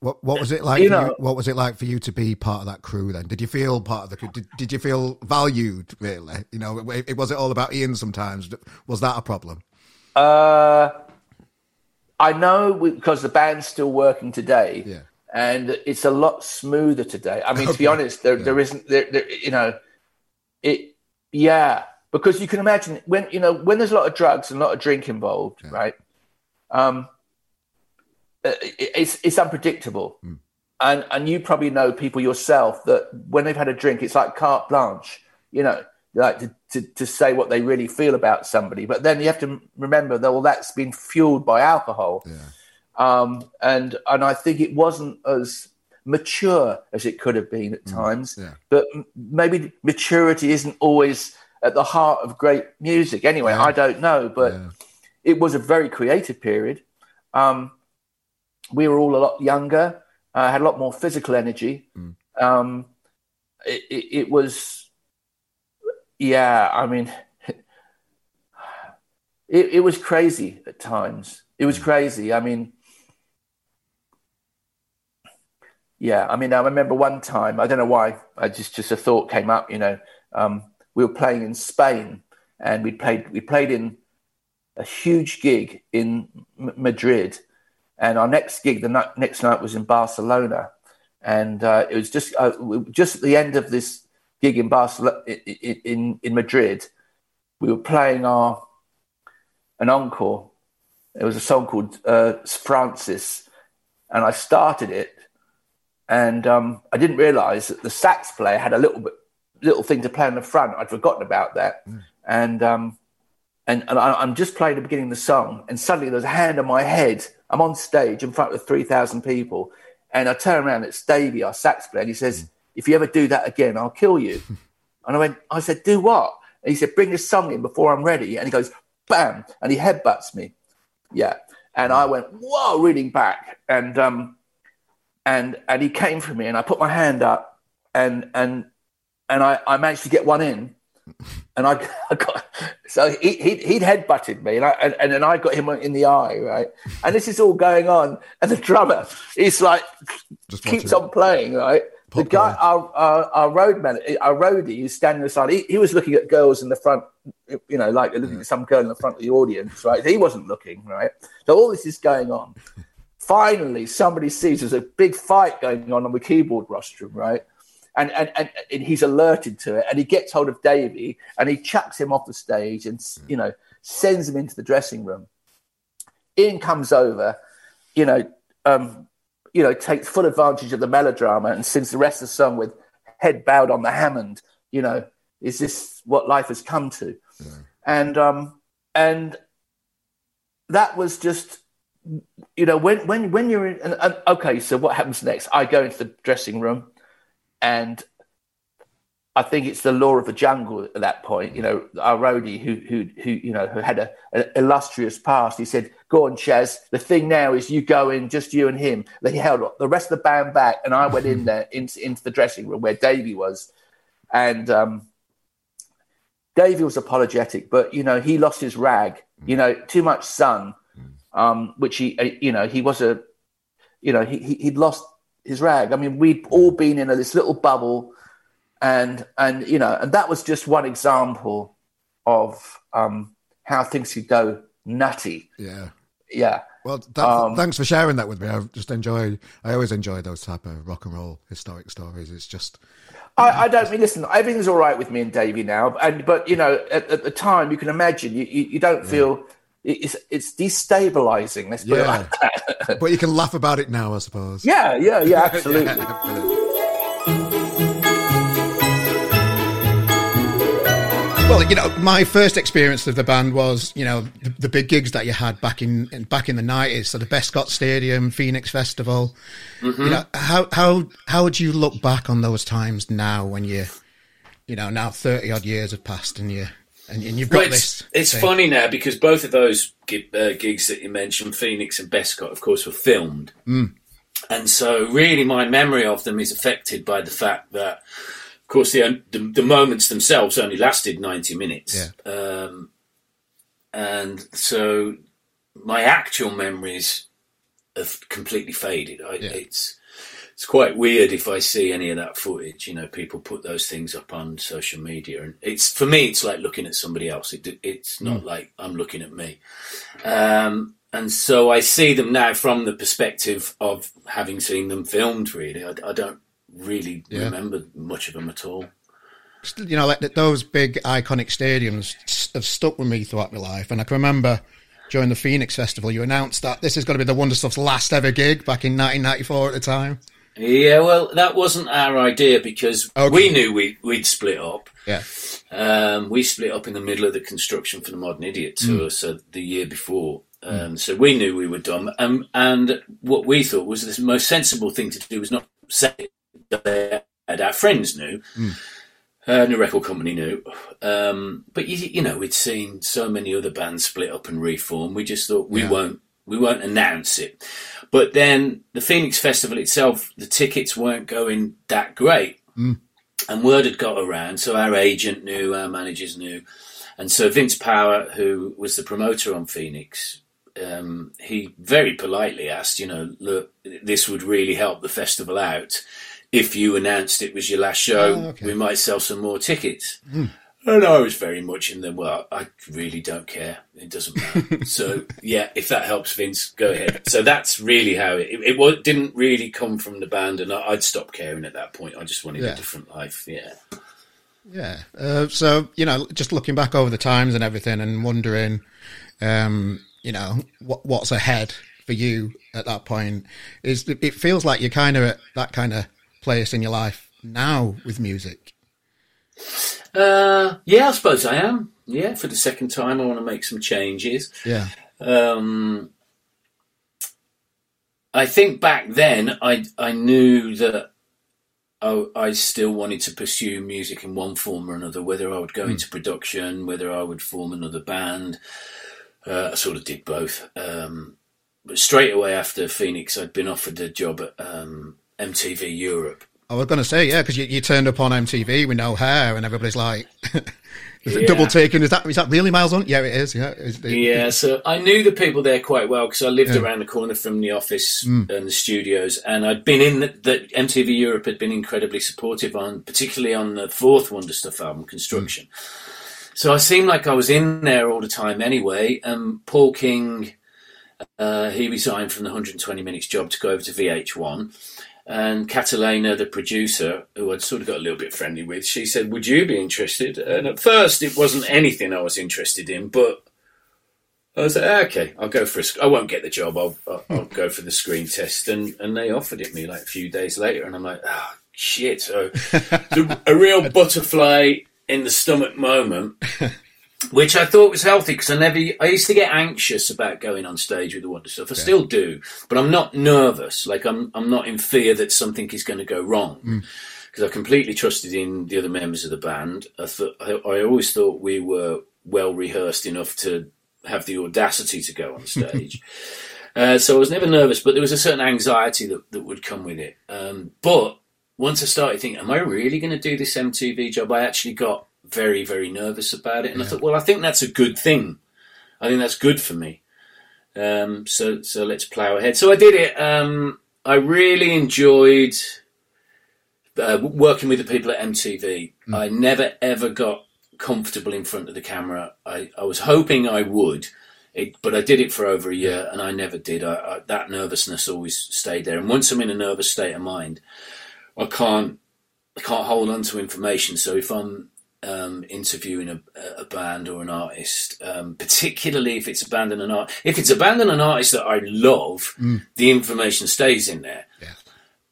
what what was it like? You know, you, what was it like for you to be part of that crew? Then did you feel part of the crew? Did, did you feel valued? Really, you know, it, it was it all about Ian? Sometimes was that a problem? Uh, I know because the band's still working today, yeah. and it's a lot smoother today. I mean, okay. to be honest, there, yeah. there isn't, there, there, you know, it, yeah, because you can imagine when you know when there's a lot of drugs and a lot of drink involved, yeah. right? Um, uh, it, it's it's unpredictable, mm. and and you probably know people yourself that when they've had a drink, it's like carte blanche. You know, like to, to, to, say what they really feel about somebody. But then you have to remember that all that's been fueled by alcohol. Yeah. Um, and and I think it wasn't as mature as it could have been at mm. times. Yeah. But maybe maturity isn't always at the heart of great music. Anyway, yeah. I don't know, but it was a very creative period. Um, we were all a lot younger, uh, had a lot more physical energy. Mm. Um, it, it, it was yeah, I mean, it, it was crazy at times. It was crazy. I mean, yeah, I mean, I remember one time, I don't know why, I just, just a thought came up, you know, um, we were playing in Spain and we played, we played in a huge gig in M- Madrid. And our next gig, the night, next night was in Barcelona. And uh, it was just, uh, just at the end of this gig in Barcelona, in, in Madrid, we were playing our an encore. It was a song called uh, Francis, and I started it, and um, I didn't realise that the sax player had a little bit little thing to play on the front. I'd forgotten about that, mm. and um, and, and I, am just playing the beginning of the song, and suddenly there's a hand on my head. I'm on stage in front of three thousand people, and I turn around. It's Davey, our sax player, and he says. Mm if you ever do that again, I'll kill you. and I went, I said, do what? And he said, bring the song in before I'm ready. And he goes, bam, and he headbutts me. Yeah. And I went, whoa, reading back. And um, and and he came for me, and I put my hand up, and and and I, I managed to get one in, and I, I got So he, he, he'd headbutted me, and, I, and, and then I got him in the eye, right? And this is all going on, and the drummer is like Just keeps on playing, right? Pop the guy, our, our, our road man, our roadie, who's standing aside, he, he was looking at girls in the front, you know, like looking yeah. at some girl in the front of the audience, right? He wasn't looking, right? So all this is going on. Finally, somebody sees there's a big fight going on on the keyboard rostrum, right? And, and, and, and he's alerted to it, and he gets hold of Davey, and he chucks him off the stage, and you know, sends him into the dressing room. Ian comes over, you know, um, you know, takes full advantage of the melodrama and sings the rest of the song with head bowed on the Hammond. You know, is this what life has come to? Yeah. And um, and that was just, you know, when when when you're in. And, and, okay, so what happens next? I go into the dressing room, and I think it's the law of the jungle at that point. You know, our roadie who who who you know who had a, an illustrious past. He said, "Go on, Chaz. The thing now is you go in, just you and him." He held the rest of the band back, and I went in there into, into the dressing room where Davey was, and um, Davey was apologetic, but you know he lost his rag. You know, too much sun, um, which he uh, you know he was a, you know he he'd lost his rag. I mean, we'd all been in a, this little bubble and and you know, and that was just one example of um, how things could go nutty. Yeah, yeah. Well, that, um, thanks for sharing that with me. I just enjoy. I always enjoy those type of rock and roll historic stories. It's just. I, I don't mean. Listen, everything's all right with me and Davey now, and but you know, at, at the time, you can imagine you you, you don't yeah. feel it's it's destabilizing. Let's put yeah. it like that. but you can laugh about it now, I suppose. Yeah, yeah, yeah, absolutely. yeah, Well, you know, my first experience of the band was, you know, the, the big gigs that you had back in, in back in the nineties. So the Bescot Stadium, Phoenix Festival. Mm-hmm. You know, how how how would you look back on those times now when you, you know, now thirty odd years have passed and you and, and you've got well, it's, this. It's thing. funny now because both of those uh, gigs that you mentioned, Phoenix and Bescot, of course, were filmed. Mm. And so, really, my memory of them is affected by the fact that course, the, the, the moments themselves only lasted ninety minutes, yeah. um, and so my actual memories have completely faded. I, yeah. It's it's quite weird if I see any of that footage. You know, people put those things up on social media, and it's for me, it's like looking at somebody else. It, it's not mm. like I'm looking at me. Um, and so I see them now from the perspective of having seen them filmed. Really, I, I don't really yeah. remember much of them at all. You know, like those big iconic stadiums have stuck with me throughout my life, and I can remember during the Phoenix Festival, you announced that this is going to be the Wonder Stuff's last ever gig back in 1994 at the time. Yeah, well, that wasn't our idea because okay. we knew we, would split up. Yeah. Um, we split up in the middle of the construction for the Modern Idiot tour, mm. so the year before. Um, mm. So we knew we were done. Um, and what we thought was the most sensible thing to do was not say that our friends knew. Mm. Uh, the record company knew, um, but you, you, know we'd seen so many other bands split up and reform. We just thought we yeah. won't we won't announce it. But then the Phoenix Festival itself, the tickets weren't going that great, mm. and word had got around. So our agent knew, our managers knew, and so Vince Power, who was the promoter on Phoenix, um, he very politely asked, you know, look, this would really help the festival out if you announced it was your last show, oh, okay. we might sell some more tickets. Mm. And I was very much in the well. I really don't care. It doesn't matter. so yeah, if that helps, Vince, go ahead. So that's really how it. It, it didn't really come from the band, and I, would stopped caring at that point. I just wanted yeah. a different life. Yeah. Yeah. Uh, so you know, just looking back over the times and everything, and wondering, um, you know, what what's ahead for you at that point is. It feels like you're kind of at that kind of place in your life now with music? Uh, yeah, I suppose I am. Yeah, for the second time, I want to make some changes. Yeah. Um, I think back then, I I knew that I, I, still wanted to pursue music in one form or another. Whether I would go mm. into production, whether I would form another band. Uh, I sort of did both. Um, but straight away after Phoenix, I'd been offered a job at um, MTV Europe. I was going to say, yeah, because you, you turned up on MTV with no hair, and everybody's like, yeah. double taking. Is that is that really Miles on? Yeah, it is. Yeah, it, yeah. So I knew the people there quite well because I lived yeah. around the corner from the office mm. and the studios, and I'd been in the, the, MTV Europe had been incredibly supportive on, particularly on the fourth Wonder Stuff album, Construction. Mm. So I seemed like I was in there all the time anyway. And Paul King, uh, he resigned from the 120 Minutes job to go over to VH1 and Catalina, the producer, who I'd sort of got a little bit friendly with, she said, Would you be interested? And at first, it wasn't anything I was interested in, but I was like, ah, Okay, I'll go for a, I won't get the job, I'll, I'll, I'll go for the screen test. And, and they offered it me like a few days later, and I'm like, Oh, shit. So, a real butterfly in the stomach moment which I thought was healthy because I never, I used to get anxious about going on stage with the Wonder Stuff. I still do, but I'm not nervous. Like I'm, I'm not in fear that something is going to go wrong because mm. I completely trusted in the other members of the band. I thought, I, I always thought we were well rehearsed enough to have the audacity to go on stage. uh, so I was never nervous, but there was a certain anxiety that, that would come with it. Um, but once I started thinking, am I really going to do this MTV job? I actually got very, very nervous about it. And yeah. I thought, well, I think that's a good thing. I think that's good for me. Um, so, so let's plow ahead. So I did it. Um, I really enjoyed uh, working with the people at MTV. Mm. I never ever got comfortable in front of the camera. I, I was hoping I would, it, but I did it for over a year and I never did. I, I, that nervousness always stayed there. And once I'm in a nervous state of mind, I can't I can't hold on to information. So if I'm um, interviewing a, a, band or an artist, um, particularly if it's a band and an art. If it's a band and an artist that I love, mm. the information stays in there. Yeah.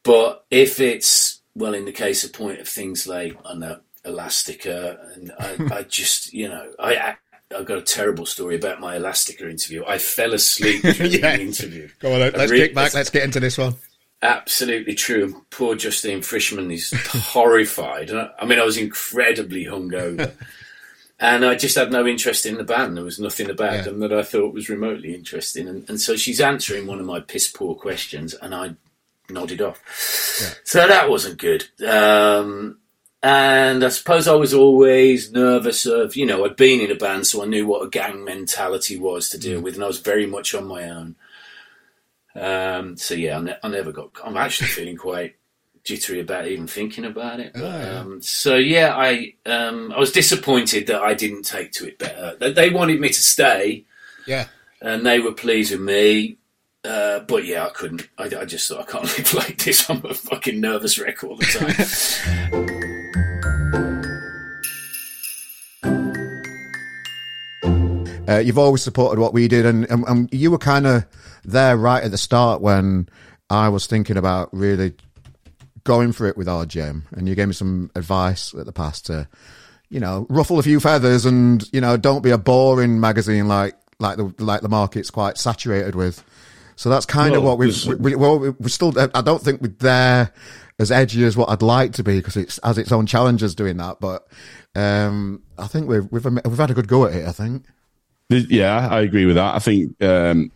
But if it's well, in the case of point of things like I know Elastica, and I, I just you know I, I I've got a terrible story about my Elastica interview. I fell asleep during yeah. the interview. Go on, let's re- kick back. Let's get into this one. Absolutely true. and Poor Justine Frischmann is horrified. I mean, I was incredibly hungover. and I just had no interest in the band. There was nothing about yeah. them that I thought was remotely interesting. And, and, so she's answering one of my piss poor questions, and I nodded off. Yeah. So that wasn't good. Um, and I suppose I was always nervous of, you know, I'd been in a band, so I knew what a gang mentality was to deal mm. with, and I was very much on my own. Um, so yeah, ne- i never got. I'm actually feeling quite jittery about even thinking about it. But, oh, yeah. Um, so yeah, I um, I was disappointed that I didn't take to it better. They, they wanted me to stay. Yeah, and they were pleased with me. Uh, but yeah, I couldn't. I, I, just thought I can't live like this. I'm a fucking nervous wreck all the time. Uh, you've always supported what we did, and, and, and you were kind of there right at the start when I was thinking about really going for it with RGM, and you gave me some advice at the past to, you know, ruffle a few feathers, and you know, don't be a boring magazine like like the like the market's quite saturated with. So that's kind well, of what we've we, we, well, we still. I don't think we're there as edgy as what I'd like to be because it's has its own challenges doing that. But um, I think we've we've we've had a good go at it. I think. Yeah, I agree with that. I think um,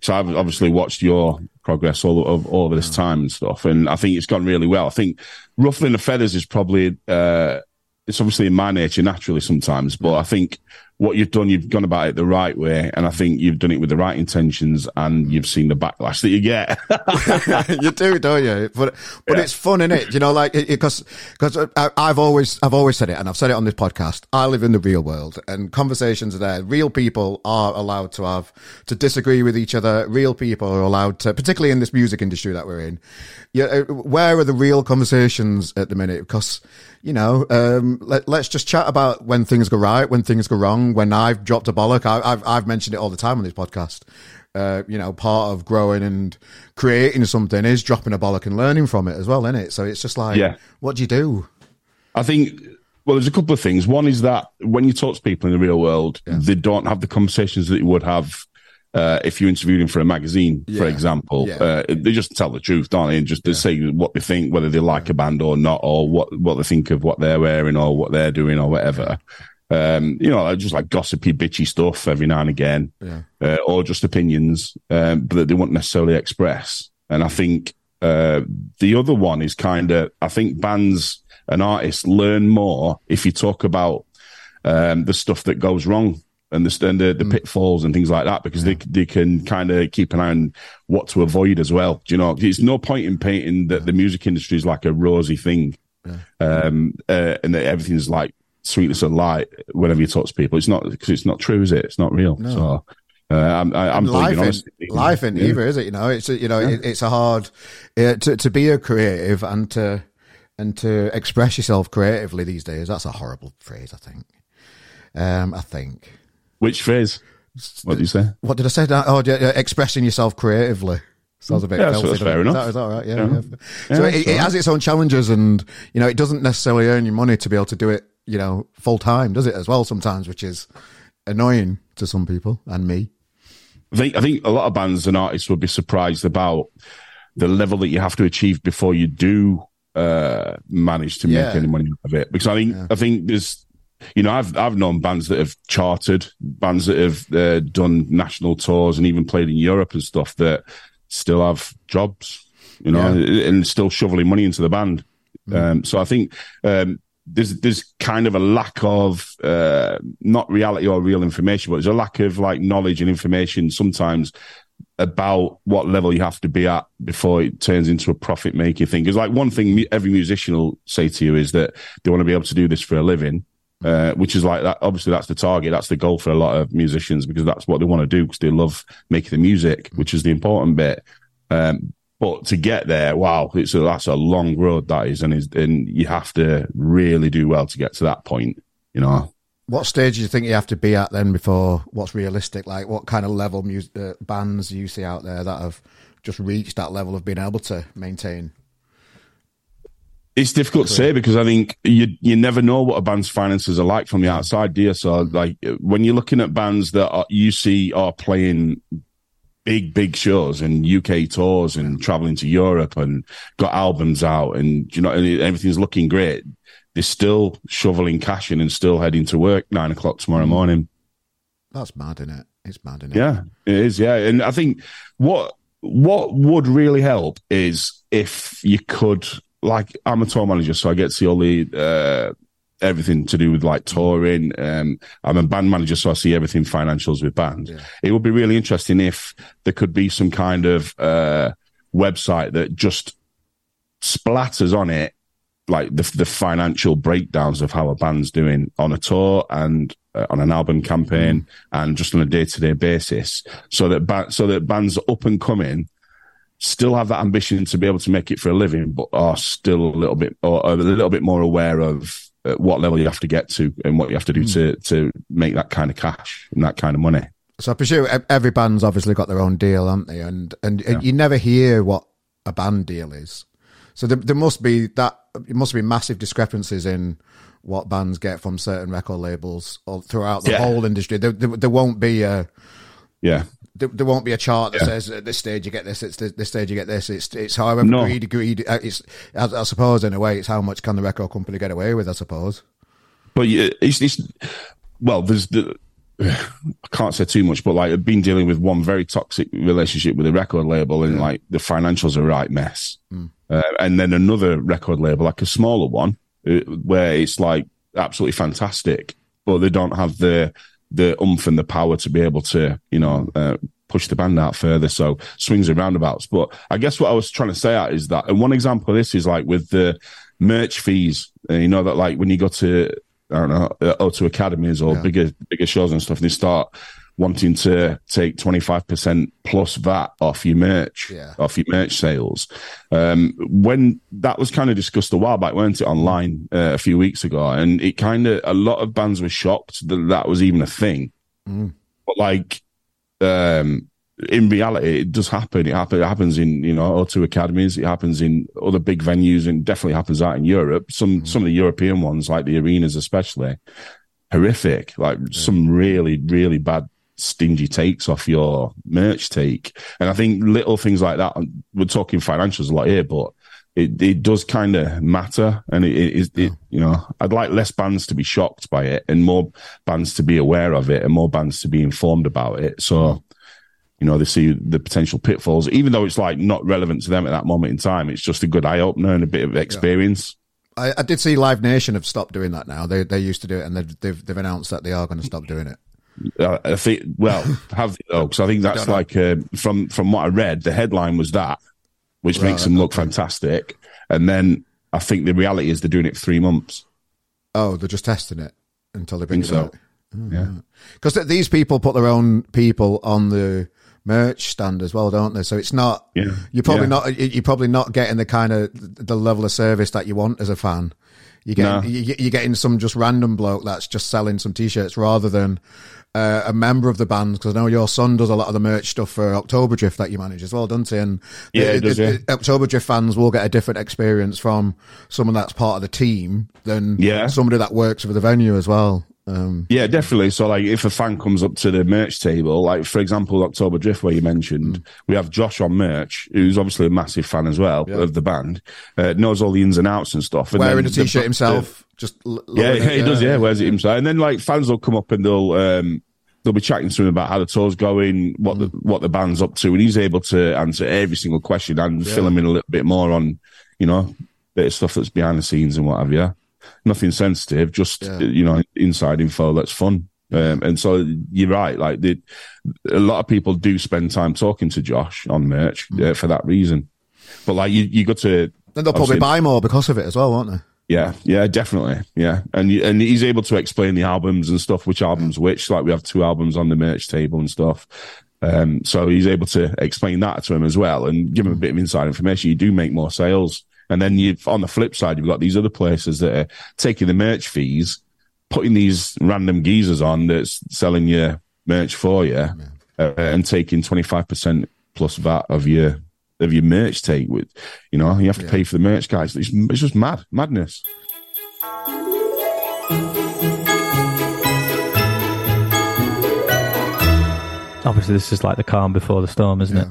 so. I've obviously watched your progress all, all, all over this time and stuff, and I think it's gone really well. I think ruffling the feathers is probably uh, it's obviously in my nature naturally sometimes, but I think what you've done, you've gone about it the right way, and I think you've done it with the right intentions, and you've seen the backlash that you get. you do, don't you? But but yeah. it's fun, isn't it? You know, like because because I've always I've always said it, and I've said it on this podcast. I live in the real world, and conversations are there. Real people are allowed to have to disagree with each other. Real people are allowed to, particularly in this music industry that we're in. Yeah, uh, where are the real conversations at the minute? Because you know, um, let, us just chat about when things go right, when things go wrong, when I've dropped a bollock. I, have I've mentioned it all the time on this podcast. Uh, you know, part of growing and creating something is dropping a bollock and learning from it as well, isn't it? So it's just like, yeah. what do you do? I think well, there's a couple of things. One is that when you talk to people in the real world, yeah. they don't have the conversations that you would have uh, if you interviewed him for a magazine, yeah. for example, yeah. uh, they just tell the truth, don't they? And just yeah. say what they think, whether they like a band or not, or what, what they think of what they're wearing or what they're doing or whatever. Um, you know, just like gossipy, bitchy stuff every now and again, uh, or just opinions, um, but that they won't necessarily express. And I think uh, the other one is kind of, I think bands and artists learn more if you talk about um, the stuff that goes wrong and the and the, the mm. pitfalls and things like that because yeah. they they can kind of keep an eye on what to avoid as well. Do you know? It's no point in painting that the music industry is like a rosy thing, yeah. um, uh, and that everything's like sweetness of light whenever you talk to people. It's not because it's not true, is it? It's not real. No. So. Uh, I'm, I'm life, in, life in yeah. either, is it? You know, it's a, you know, it, it's a hard uh, to to be a creative and to and to express yourself creatively these days. That's a horrible phrase, I think. Um, I think which phrase? What did you say? What did I say? Oh, yeah, expressing yourself creatively. Sounds a bit yeah, so fair enough. Is that all right? Yeah. yeah. yeah. So it, it, has its own challenges, and you know, it doesn't necessarily earn you money to be able to do it, you know, full time, does it? As well, sometimes, which is annoying to some people and me. I think I think a lot of bands and artists would be surprised about the level that you have to achieve before you do uh, manage to make any money out of it. Because I think I think there's you know, I've I've known bands that have charted, bands that have uh, done national tours and even played in Europe and stuff that still have jobs, you know, yeah. and still shoveling money into the band. Mm. Um, so I think um, there's there's kind of a lack of uh, not reality or real information, but there's a lack of like knowledge and information sometimes about what level you have to be at before it turns into a profit making thing. Because like one thing every musician will say to you is that they want to be able to do this for a living. Uh, which is like that. Obviously, that's the target. That's the goal for a lot of musicians because that's what they want to do because they love making the music, which is the important bit. Um, but to get there, wow, it's a, that's a long road that is, and is, and you have to really do well to get to that point. You know. What stage do you think you have to be at then before what's realistic? Like, what kind of level music, uh, bands you see out there that have just reached that level of being able to maintain it's difficult to say because I think you you never know what a band's finances are like from the outside, you? So like when you're looking at bands that are, you see are playing big big shows and UK tours and traveling to Europe and got albums out and you know everything's looking great, they're still shoveling cash in and still heading to work nine o'clock tomorrow mm. morning. That's mad, isn't it? It's mad, isn't it? Yeah, it is. Yeah, and I think what what would really help is if you could like I'm a tour manager, so I get to see all the uh, everything to do with like touring. Um, I'm a band manager, so I see everything financials with bands. Yeah. It would be really interesting if there could be some kind of uh, website that just splatters on it like the the financial breakdowns of how a band's doing on a tour and uh, on an album campaign mm. and just on a day to day basis, so that ba- so that bands up and coming still have that ambition to be able to make it for a living, but are still a little bit or a little bit more aware of uh, what level you have to get to and what you have to do mm. to to make that kind of cash and that kind of money. So I presume every band's obviously got their own deal, aren't they? And and, yeah. you never hear what a band deal is. So there, there must be that. It must be massive discrepancies in what bands get from certain record labels or throughout the yeah. whole industry. There, there, there won't be a yeah there, there, won't be a chart that yeah. says at this stage you get this, it's this, this stage you get this. It's it's however no. greed, greed. Uh, it's I, I, suppose in a way it's how much can the record company get away with. I suppose. But it's, it's well, there's the. I can't say too much, but like I've been dealing with one very toxic relationship with a record label, and yeah. like the financials are a right mess. Mm. Uh, and then another record label, like a smaller one, uh, where it's like absolutely fantastic, but they don't have the the umph and the power to be able to, you know, uh, push the band out further. So swings and roundabouts. But I guess what I was trying to say out is that, and one example of this is like with the merch fees. Uh, you know that like when you go to I don't know uh, O2 academies or yeah. bigger bigger shows and stuff, and they start wanting to take 25% plus VAT off your merch, yeah. off your merch sales. Um, when that was kind of discussed a while back, weren't it, online uh, a few weeks ago? And it kind of, a lot of bands were shocked that that was even a thing. Mm. But like, um, in reality, it does happen. It, happen, it happens in, you know, O2 academies. It happens in other big venues and definitely happens out in Europe. Some, mm. some of the European ones, like the arenas, especially horrific, like yeah. some really, really bad stingy takes off your merch take. And I think little things like that, we're talking financials a lot here, but it, it does kind of matter. And it is, it, it, you know, I'd like less bands to be shocked by it and more bands to be aware of it and more bands to be informed about it. So, you know, they see the potential pitfalls, even though it's like not relevant to them at that moment in time. It's just a good eye opener and a bit of experience. Yeah. I, I, did see Live Nation have stopped doing that now. They they used to do it, and they've they've, they've announced that they are going to stop doing it. Uh, I think well, have they though? Because I think that's like uh, from from what I read, the headline was that, which right, makes them look okay. fantastic, and then I think the reality is they're doing it for three months. Oh, they're just testing it until they bring it so. out. Oh, yeah, because these people put their own people on the merch stand as well, don't they? So it's not yeah. you're probably yeah. not you're probably not getting the kind of the level of service that you want as a fan. You get no. you're getting some just random bloke that's just selling some t-shirts rather than uh, a member of the band because I know your son does a lot of the merch stuff for October Drift that you manage as well, doesn't he? And yeah, the, does, yeah. Drift fans will get a different experience from someone that's part of the team than yeah. somebody that works for the venue as well. Um, yeah, definitely. So, like, if a fan comes up to the merch table, like for example, October Drift, where you mentioned, mm. we have Josh on merch, who's obviously a massive fan as well yeah. of the band, uh, knows all the ins and outs and stuff. And Wearing a t-shirt the, himself, the, just yeah, yeah, he does. Yeah, wears it himself, and then like fans will come up and they'll um, they'll be chatting to him about how the tour's going, what mm. the what the band's up to, and he's able to answer every single question and yeah. fill him in a little bit more on, you know, bit of stuff that's behind the scenes and what have you nothing sensitive, just yeah. you know, inside info that's fun. Um, and so you're right. Like the, a lot of people do spend time talking to Josh on merch mm. uh, for that reason. But like you, you got to. Then they'll probably buy more because of it as well, won't they? Yeah, yeah, definitely, yeah, and and he's able to explain the albums and stuff, which albums which. Like we have two albums on the merch table and stuff, um, so he's able to explain that to him as well and give him a bit of inside information. You do make more sales and then you've on the flip side, you've got these other places that are taking the merch fees, putting these random geezers on that's selling your merch for you, yeah. uh, and taking twenty five percent plus VAT of your of your merch take. With you know, you have to yeah. pay for the merch, guys. It's, it's just mad, madness. Obviously, this is like the calm before the storm, isn't yeah. it?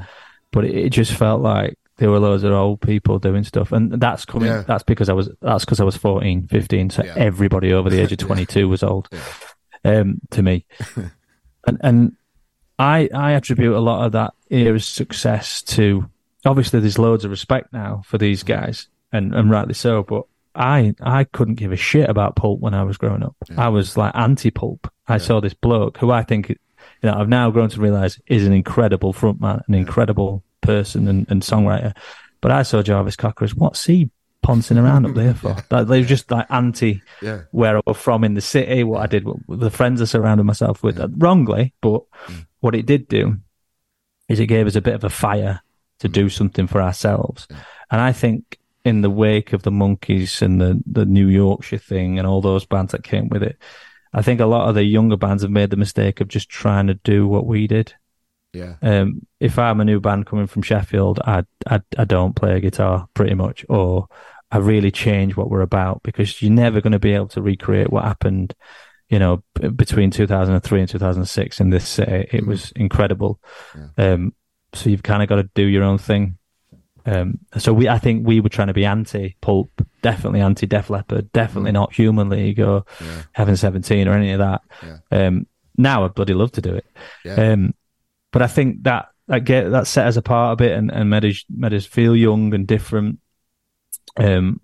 But it, it just felt like there were loads of old people doing stuff and that's coming yeah. that's because i was that's because i was 14 15 so yeah. everybody over the age of 22 was old um, to me. And and i i attribute a lot of that era's success to obviously there's loads of respect now for these guys and and rightly so but i i couldn't give a shit about pulp when i was growing up. I was like anti-pulp. I saw this bloke who i think you know i've now grown to realize is an incredible frontman an incredible person and, and songwriter. But I saw Jarvis Cocker as what's he poncing around up there for? Like, they were just like anti yeah. where I was from in the city, what I did, what, the friends I surrounded myself with, yeah. wrongly. But mm. what it did do is it gave us a bit of a fire to mm. do something for ourselves. Yeah. And I think in the wake of the Monkeys and the, the New Yorkshire thing and all those bands that came with it, I think a lot of the younger bands have made the mistake of just trying to do what we did. Yeah. Um, if I'm a new band coming from Sheffield, I, I I don't play a guitar pretty much, or I really change what we're about because you're never going to be able to recreate what happened, you know, b- between 2003 and 2006 in this city. It mm. was incredible. Yeah. Um, so you've kind of got to do your own thing. Um, so we, I think we were trying to be anti Pulp, definitely anti Def Leppard, definitely mm. not Human League or yeah. Heaven Seventeen or any of that. Yeah. Um, now I'd bloody love to do it. Yeah. Um, but I think that that get that set us apart a bit and, and made us made us feel young and different. Um,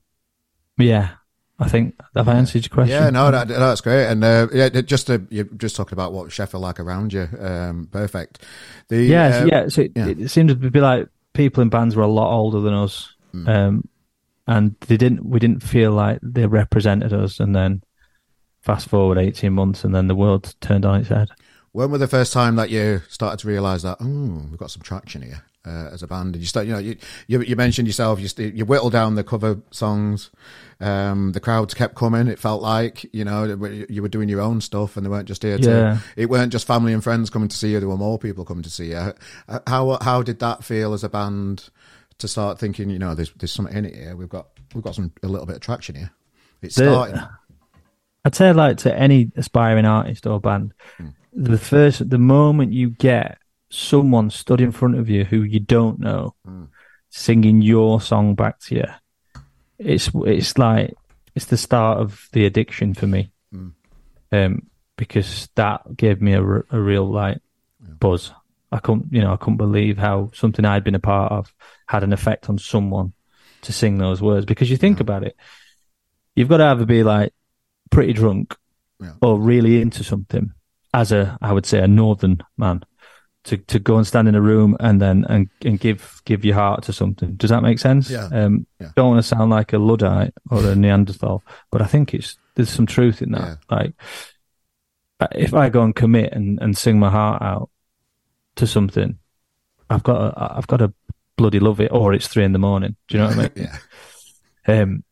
yeah, I think have answered your question? Yeah, no, that, that's great. And uh, yeah, just to, you're just talking about what Sheffield like around you. Um, perfect. The, yeah, uh, yeah. So it, yeah. it, seemed to be like people in bands were a lot older than us, mm. um, and they didn't. We didn't feel like they represented us. And then fast forward eighteen months, and then the world turned on its head. When was the first time that you started to realise that oh, we've got some traction here uh, as a band? And you start, you know, you you, you mentioned yourself, you you whittled down the cover songs. Um, the crowds kept coming. It felt like you know you were doing your own stuff, and they weren't just here to. Yeah. It weren't just family and friends coming to see you. There were more people coming to see you. How how did that feel as a band to start thinking? You know, there's there's something in it here. We've got we've got some a little bit of traction here. It's starting. I'd say like to any aspiring artist or band. Hmm the first the moment you get someone stood in front of you who you don't know mm. singing your song back to you it's it's like it's the start of the addiction for me mm. um, because that gave me a, a real like yeah. buzz i couldn't you know i couldn't believe how something i'd been a part of had an effect on someone to sing those words because you think yeah. about it you've got to either be like pretty drunk yeah. or really into something as a, I would say, a northern man to, to go and stand in a room and then and, and give give your heart to something. Does that make sense? Yeah. Um, yeah. Don't want to sound like a luddite or a Neanderthal, but I think it's there's some truth in that. Yeah. Like if I go and commit and, and sing my heart out to something, I've got to, I've got to bloody love it, or it's three in the morning. Do you know what I mean? yeah. Um.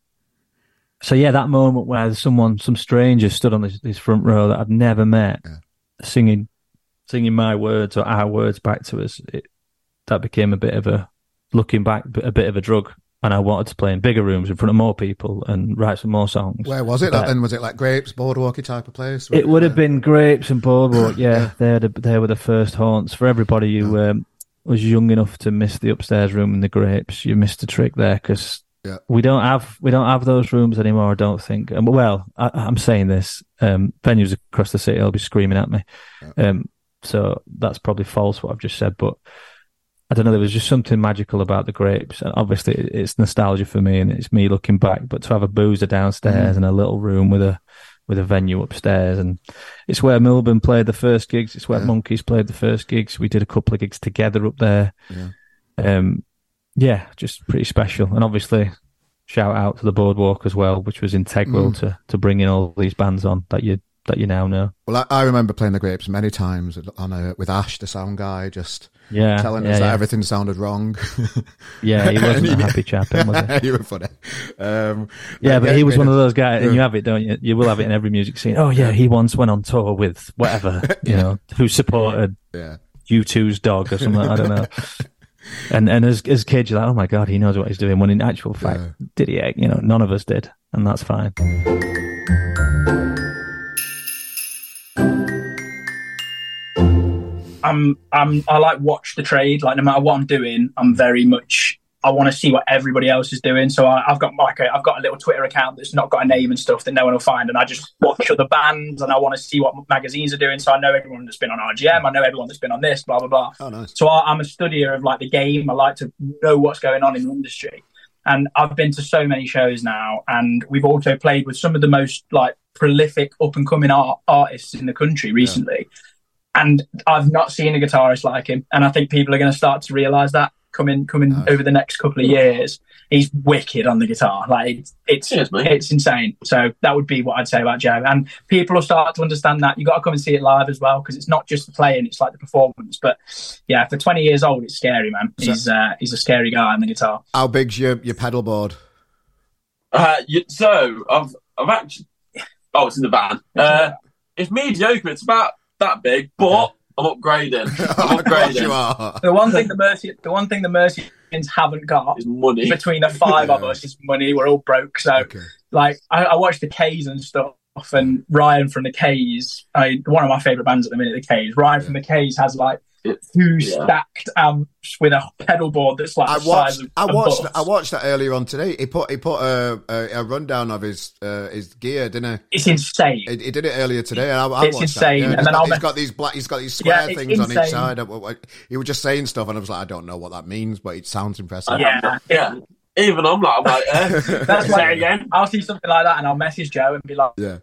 So yeah, that moment where someone, some stranger, stood on this, this front row that I'd never met, yeah. Singing, singing my words or our words back to us, it, that became a bit of a looking back, a bit of a drug and I wanted to play in bigger rooms in front of more people and write some more songs. Where was it? then was it like Grapes, Boardwalky type of place? It would have been Grapes and Boardwalk. Yeah, yeah. they they were the first haunts for everybody who um, was young enough to miss the upstairs room in the Grapes. You missed a trick there because yeah. we don't have we don't have those rooms anymore. I don't think. Um, well, I, am saying this. Um, venues across the city will be screaming at me. Um, so that's probably false what I've just said, but I don't know. There was just something magical about the grapes, and obviously it's nostalgia for me, and it's me looking back. But to have a boozer downstairs mm. and a little room with a with a venue upstairs, and it's where Milburn played the first gigs. It's where yeah. Monkeys played the first gigs. We did a couple of gigs together up there. Yeah. Um, yeah, just pretty special, and obviously shout out to the boardwalk as well, which was integral mm. to to bringing all these bands on that you that you now know. Well, I, I remember playing the grapes many times on a, with Ash, the sound guy, just yeah, telling yeah, us yeah. that everything sounded wrong. yeah, he wasn't a happy chap, was he? you were funny. Um, yeah, but he was one of those guys, and you have it, don't you? You will have it in every music scene. Oh yeah, he once went on tour with whatever, you know, who supported yeah. U2's dog or something. I don't know. And and as as kids, you're like, oh my god, he knows what he's doing. When in actual fact, did he? You know, none of us did, and that's fine. I'm I'm I like watch the trade. Like no matter what I'm doing, I'm very much I want to see what everybody else is doing. So I, have got like a, I've got a little Twitter account that's not got a name and stuff that no one will find, and I just watch other bands and I want to see what magazines are doing. So I know everyone that's been on RGM, I know everyone that's been on this, blah blah blah. Oh, nice. So I, I'm a studier of like the game. I like to know what's going on in the industry, and I've been to so many shows now, and we've also played with some of the most like prolific up and coming art, artists in the country recently. Yeah and I've not seen a guitarist like him. And I think people are going to start to realise that coming coming over the next couple of years. He's wicked on the guitar. Like it's it's, it's insane. So that would be what I'd say about Joe. And people will start to understand that. You got to come and see it live as well because it's not just the playing; it's like the performance. But yeah, for 20 years old, it's scary, man. He's uh, he's a scary guy on the guitar. How big's your your pedal board? Uh, you, so I've I've actually oh, it's in the van. Uh, it's mediocre. It's about that big, but okay. I'm upgrading. I'm upgrading. you are. The one thing the Mercy, the one thing the Mercians haven't got is money. Between the five yeah. of us, is money. We're all broke. So, okay. like, I, I watch the K's and stuff, and Ryan from the K's. I one of my favorite bands at the minute, the K's. Ryan yeah. from the K's has like two yeah. stacked amps with a pedal board that's like I watched. I watched. I watched that earlier on today. He put he put a, a, a rundown of his uh, his gear, didn't he? It's insane. He, he did it earlier today, and I, I it's insane. Yeah, and he's then got, he's got these black. He's got these square yeah, things insane. on each side. He was just saying stuff, and I was like, I don't know what that means, but it sounds impressive. Yeah, yeah. Even I'm like, I'm like, eh. that's why again. I'll see something like that, and I'll message Joe and be like, yeah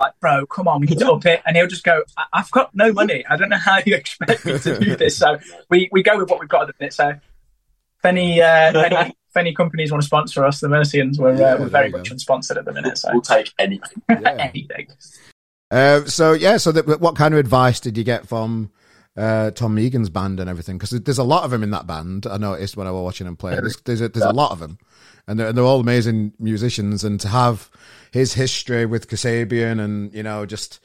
like, bro, come on, we need to up it. And he'll just go, I- have got no money. I don't know how you expect me to do this. So we, we go with what we've got at the minute. So if any, uh, if any, if any companies want to sponsor us, the Mercians, we're, yeah, uh, we're very much unsponsored at the minute. So we'll take anything. Yeah. anything. Uh, so yeah, so the, what kind of advice did you get from uh, Tom Meighan's band and everything? Because there's a lot of them in that band. I noticed when I was watching him play. There's there's a, there's a lot of them, and they're, they're all amazing musicians. And to have his history with Kasabian and you know just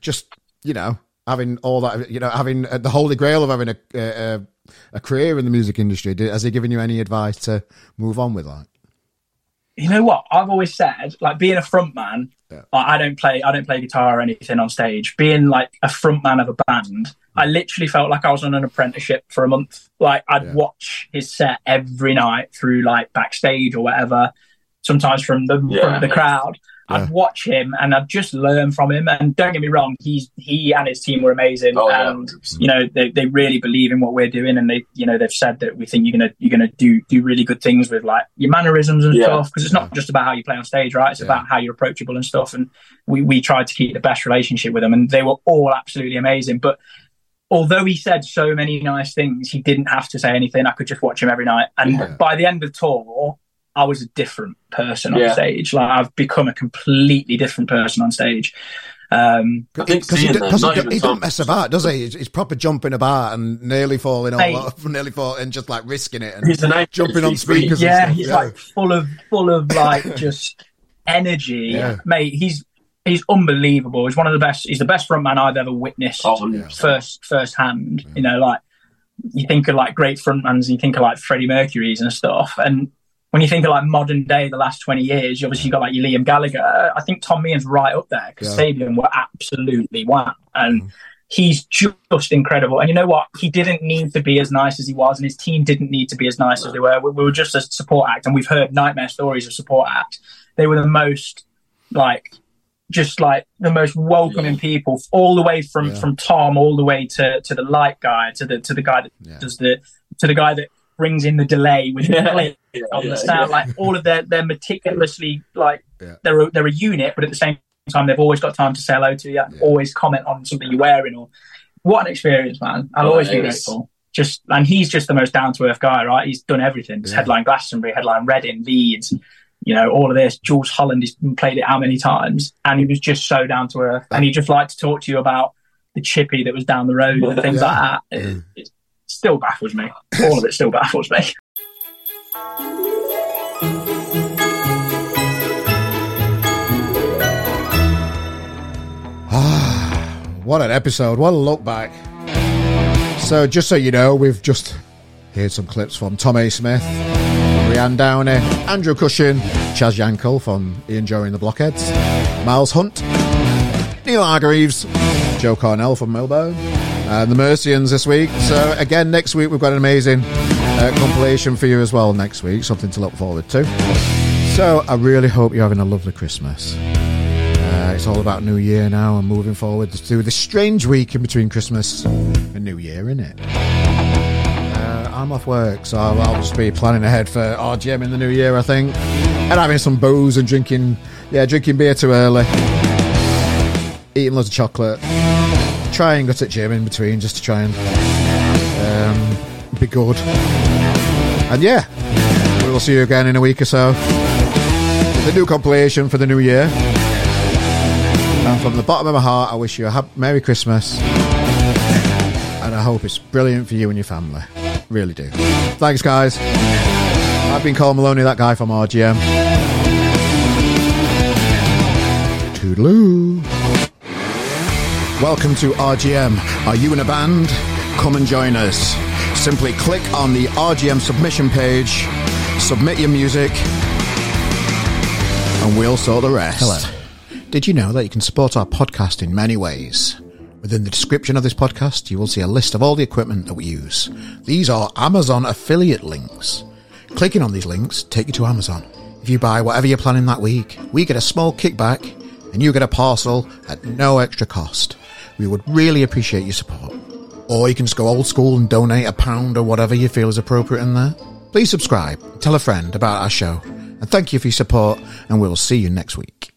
just you know having all that you know having uh, the holy grail of having a a, a career in the music industry has he given you any advice to move on with that you know what I've always said like being a front man yeah. like, I don't play I don't play guitar or anything on stage being like a front man of a band I literally felt like I was on an apprenticeship for a month like I'd yeah. watch his set every night through like backstage or whatever sometimes from the yeah. from the crowd. I'd watch him and I'd just learn from him. And don't get me wrong, he's he and his team were amazing, oh, and yeah. you know they, they really believe in what we're doing, and they you know they've said that we think you're gonna you're gonna do do really good things with like your mannerisms and yeah. stuff because it's not just about how you play on stage, right? It's yeah. about how you're approachable and stuff. And we we tried to keep the best relationship with them, and they were all absolutely amazing. But although he said so many nice things, he didn't have to say anything. I could just watch him every night, and by the end of the tour I was a different person on yeah. stage. Like I've become a completely different person on stage. Um, because he, he, he don't mess about, does he? He's, he's, proper jumping about and nearly falling hey, off, nearly falling, and just like risking it and he's an jumping on speakers. Yeah, he's yeah. like full of full of like just energy, yeah. mate. He's he's unbelievable. He's one of the best. He's the best frontman I've ever witnessed oh, yeah. first first hand. You know, like you think of like great frontmans, you think of like Freddie Mercury's and stuff, and when you think of like modern day, the last 20 years, you obviously got like your Liam Gallagher. I think Tom Meighan's right up there because yeah. Sabian were absolutely wow. And mm. he's just incredible. And you know what? He didn't need to be as nice as he was, and his team didn't need to be as nice as they were. We, we were just a support act, and we've heard nightmare stories of support act. They were the most like just like the most welcoming yeah. people all the way from yeah. from Tom all the way to to the light guy to the to the guy that does the to the guy that brings in the delay with the clip yeah, on the sound. Like all of their they're meticulously like they're a, they're a unit, but at the same time they've always got time to say hello to you, always comment on something you're wearing or what an experience, man. I'll oh, always be grateful. Just and he's just the most down to earth guy, right? He's done everything. He's headline Glastonbury, headline Reading, Leeds, you know, all of this. Jools Holland, he's played it how many times, and he was just so down to earth. And he just liked to talk to you about the chippy that was down the road and things yeah. like that. Mm. It, it, still baffles me. All of it still baffles me. Ah, what an episode. What a look back. So, just so you know, we've just heard some clips from Tom A. Smith, Rianna Downey, Andrew Cushin, Chaz Jankel from Ian Dury and the Blockheads, Miles Hunt, Neil Hargreaves, Joe Carnall from Milburn, and the Mercians this week. So again, next week we've got an amazing uh, compilation for you as well. Next week, something to look forward to. So I really hope you're having a lovely Christmas. Uh, it's all about New Year now and moving forward to this strange week in between Christmas and New Year, isn't it? Uh, I'm off work, so I'll, I'll, just be planning ahead for RGM in the new year, I think, and having some booze and drinking, yeah, drinking beer too early, eating loads of chocolate try and to the gym in between just to try and um, be good. And yeah, we will see you again in a week or so. The new compilation for the new year. And from the bottom of my heart, I wish you a happy, Merry Christmas. And I hope it's brilliant for you and your family. Really do. Thanks, guys. I've been Cole Maloney, that guy from RGM. Toodaloo. Welcome to RGM. Are you in a band? Come and join us. Simply click on the RGM submission page, submit your music, and we'll sort the rest. Hello. Did you know that you can support our podcast in many ways? Within the description of this podcast, you will see a list of all the equipment that we use. These are Amazon affiliate links. Clicking on these links take you to Amazon. If you buy whatever you're planning that week, we get a small kickback and you get a parcel at no extra cost. We would really appreciate your support. Or you can just go old school and donate a pound or whatever you feel is appropriate in there. Please subscribe, tell a friend about our show, and thank you for your support, and we'll see you next week.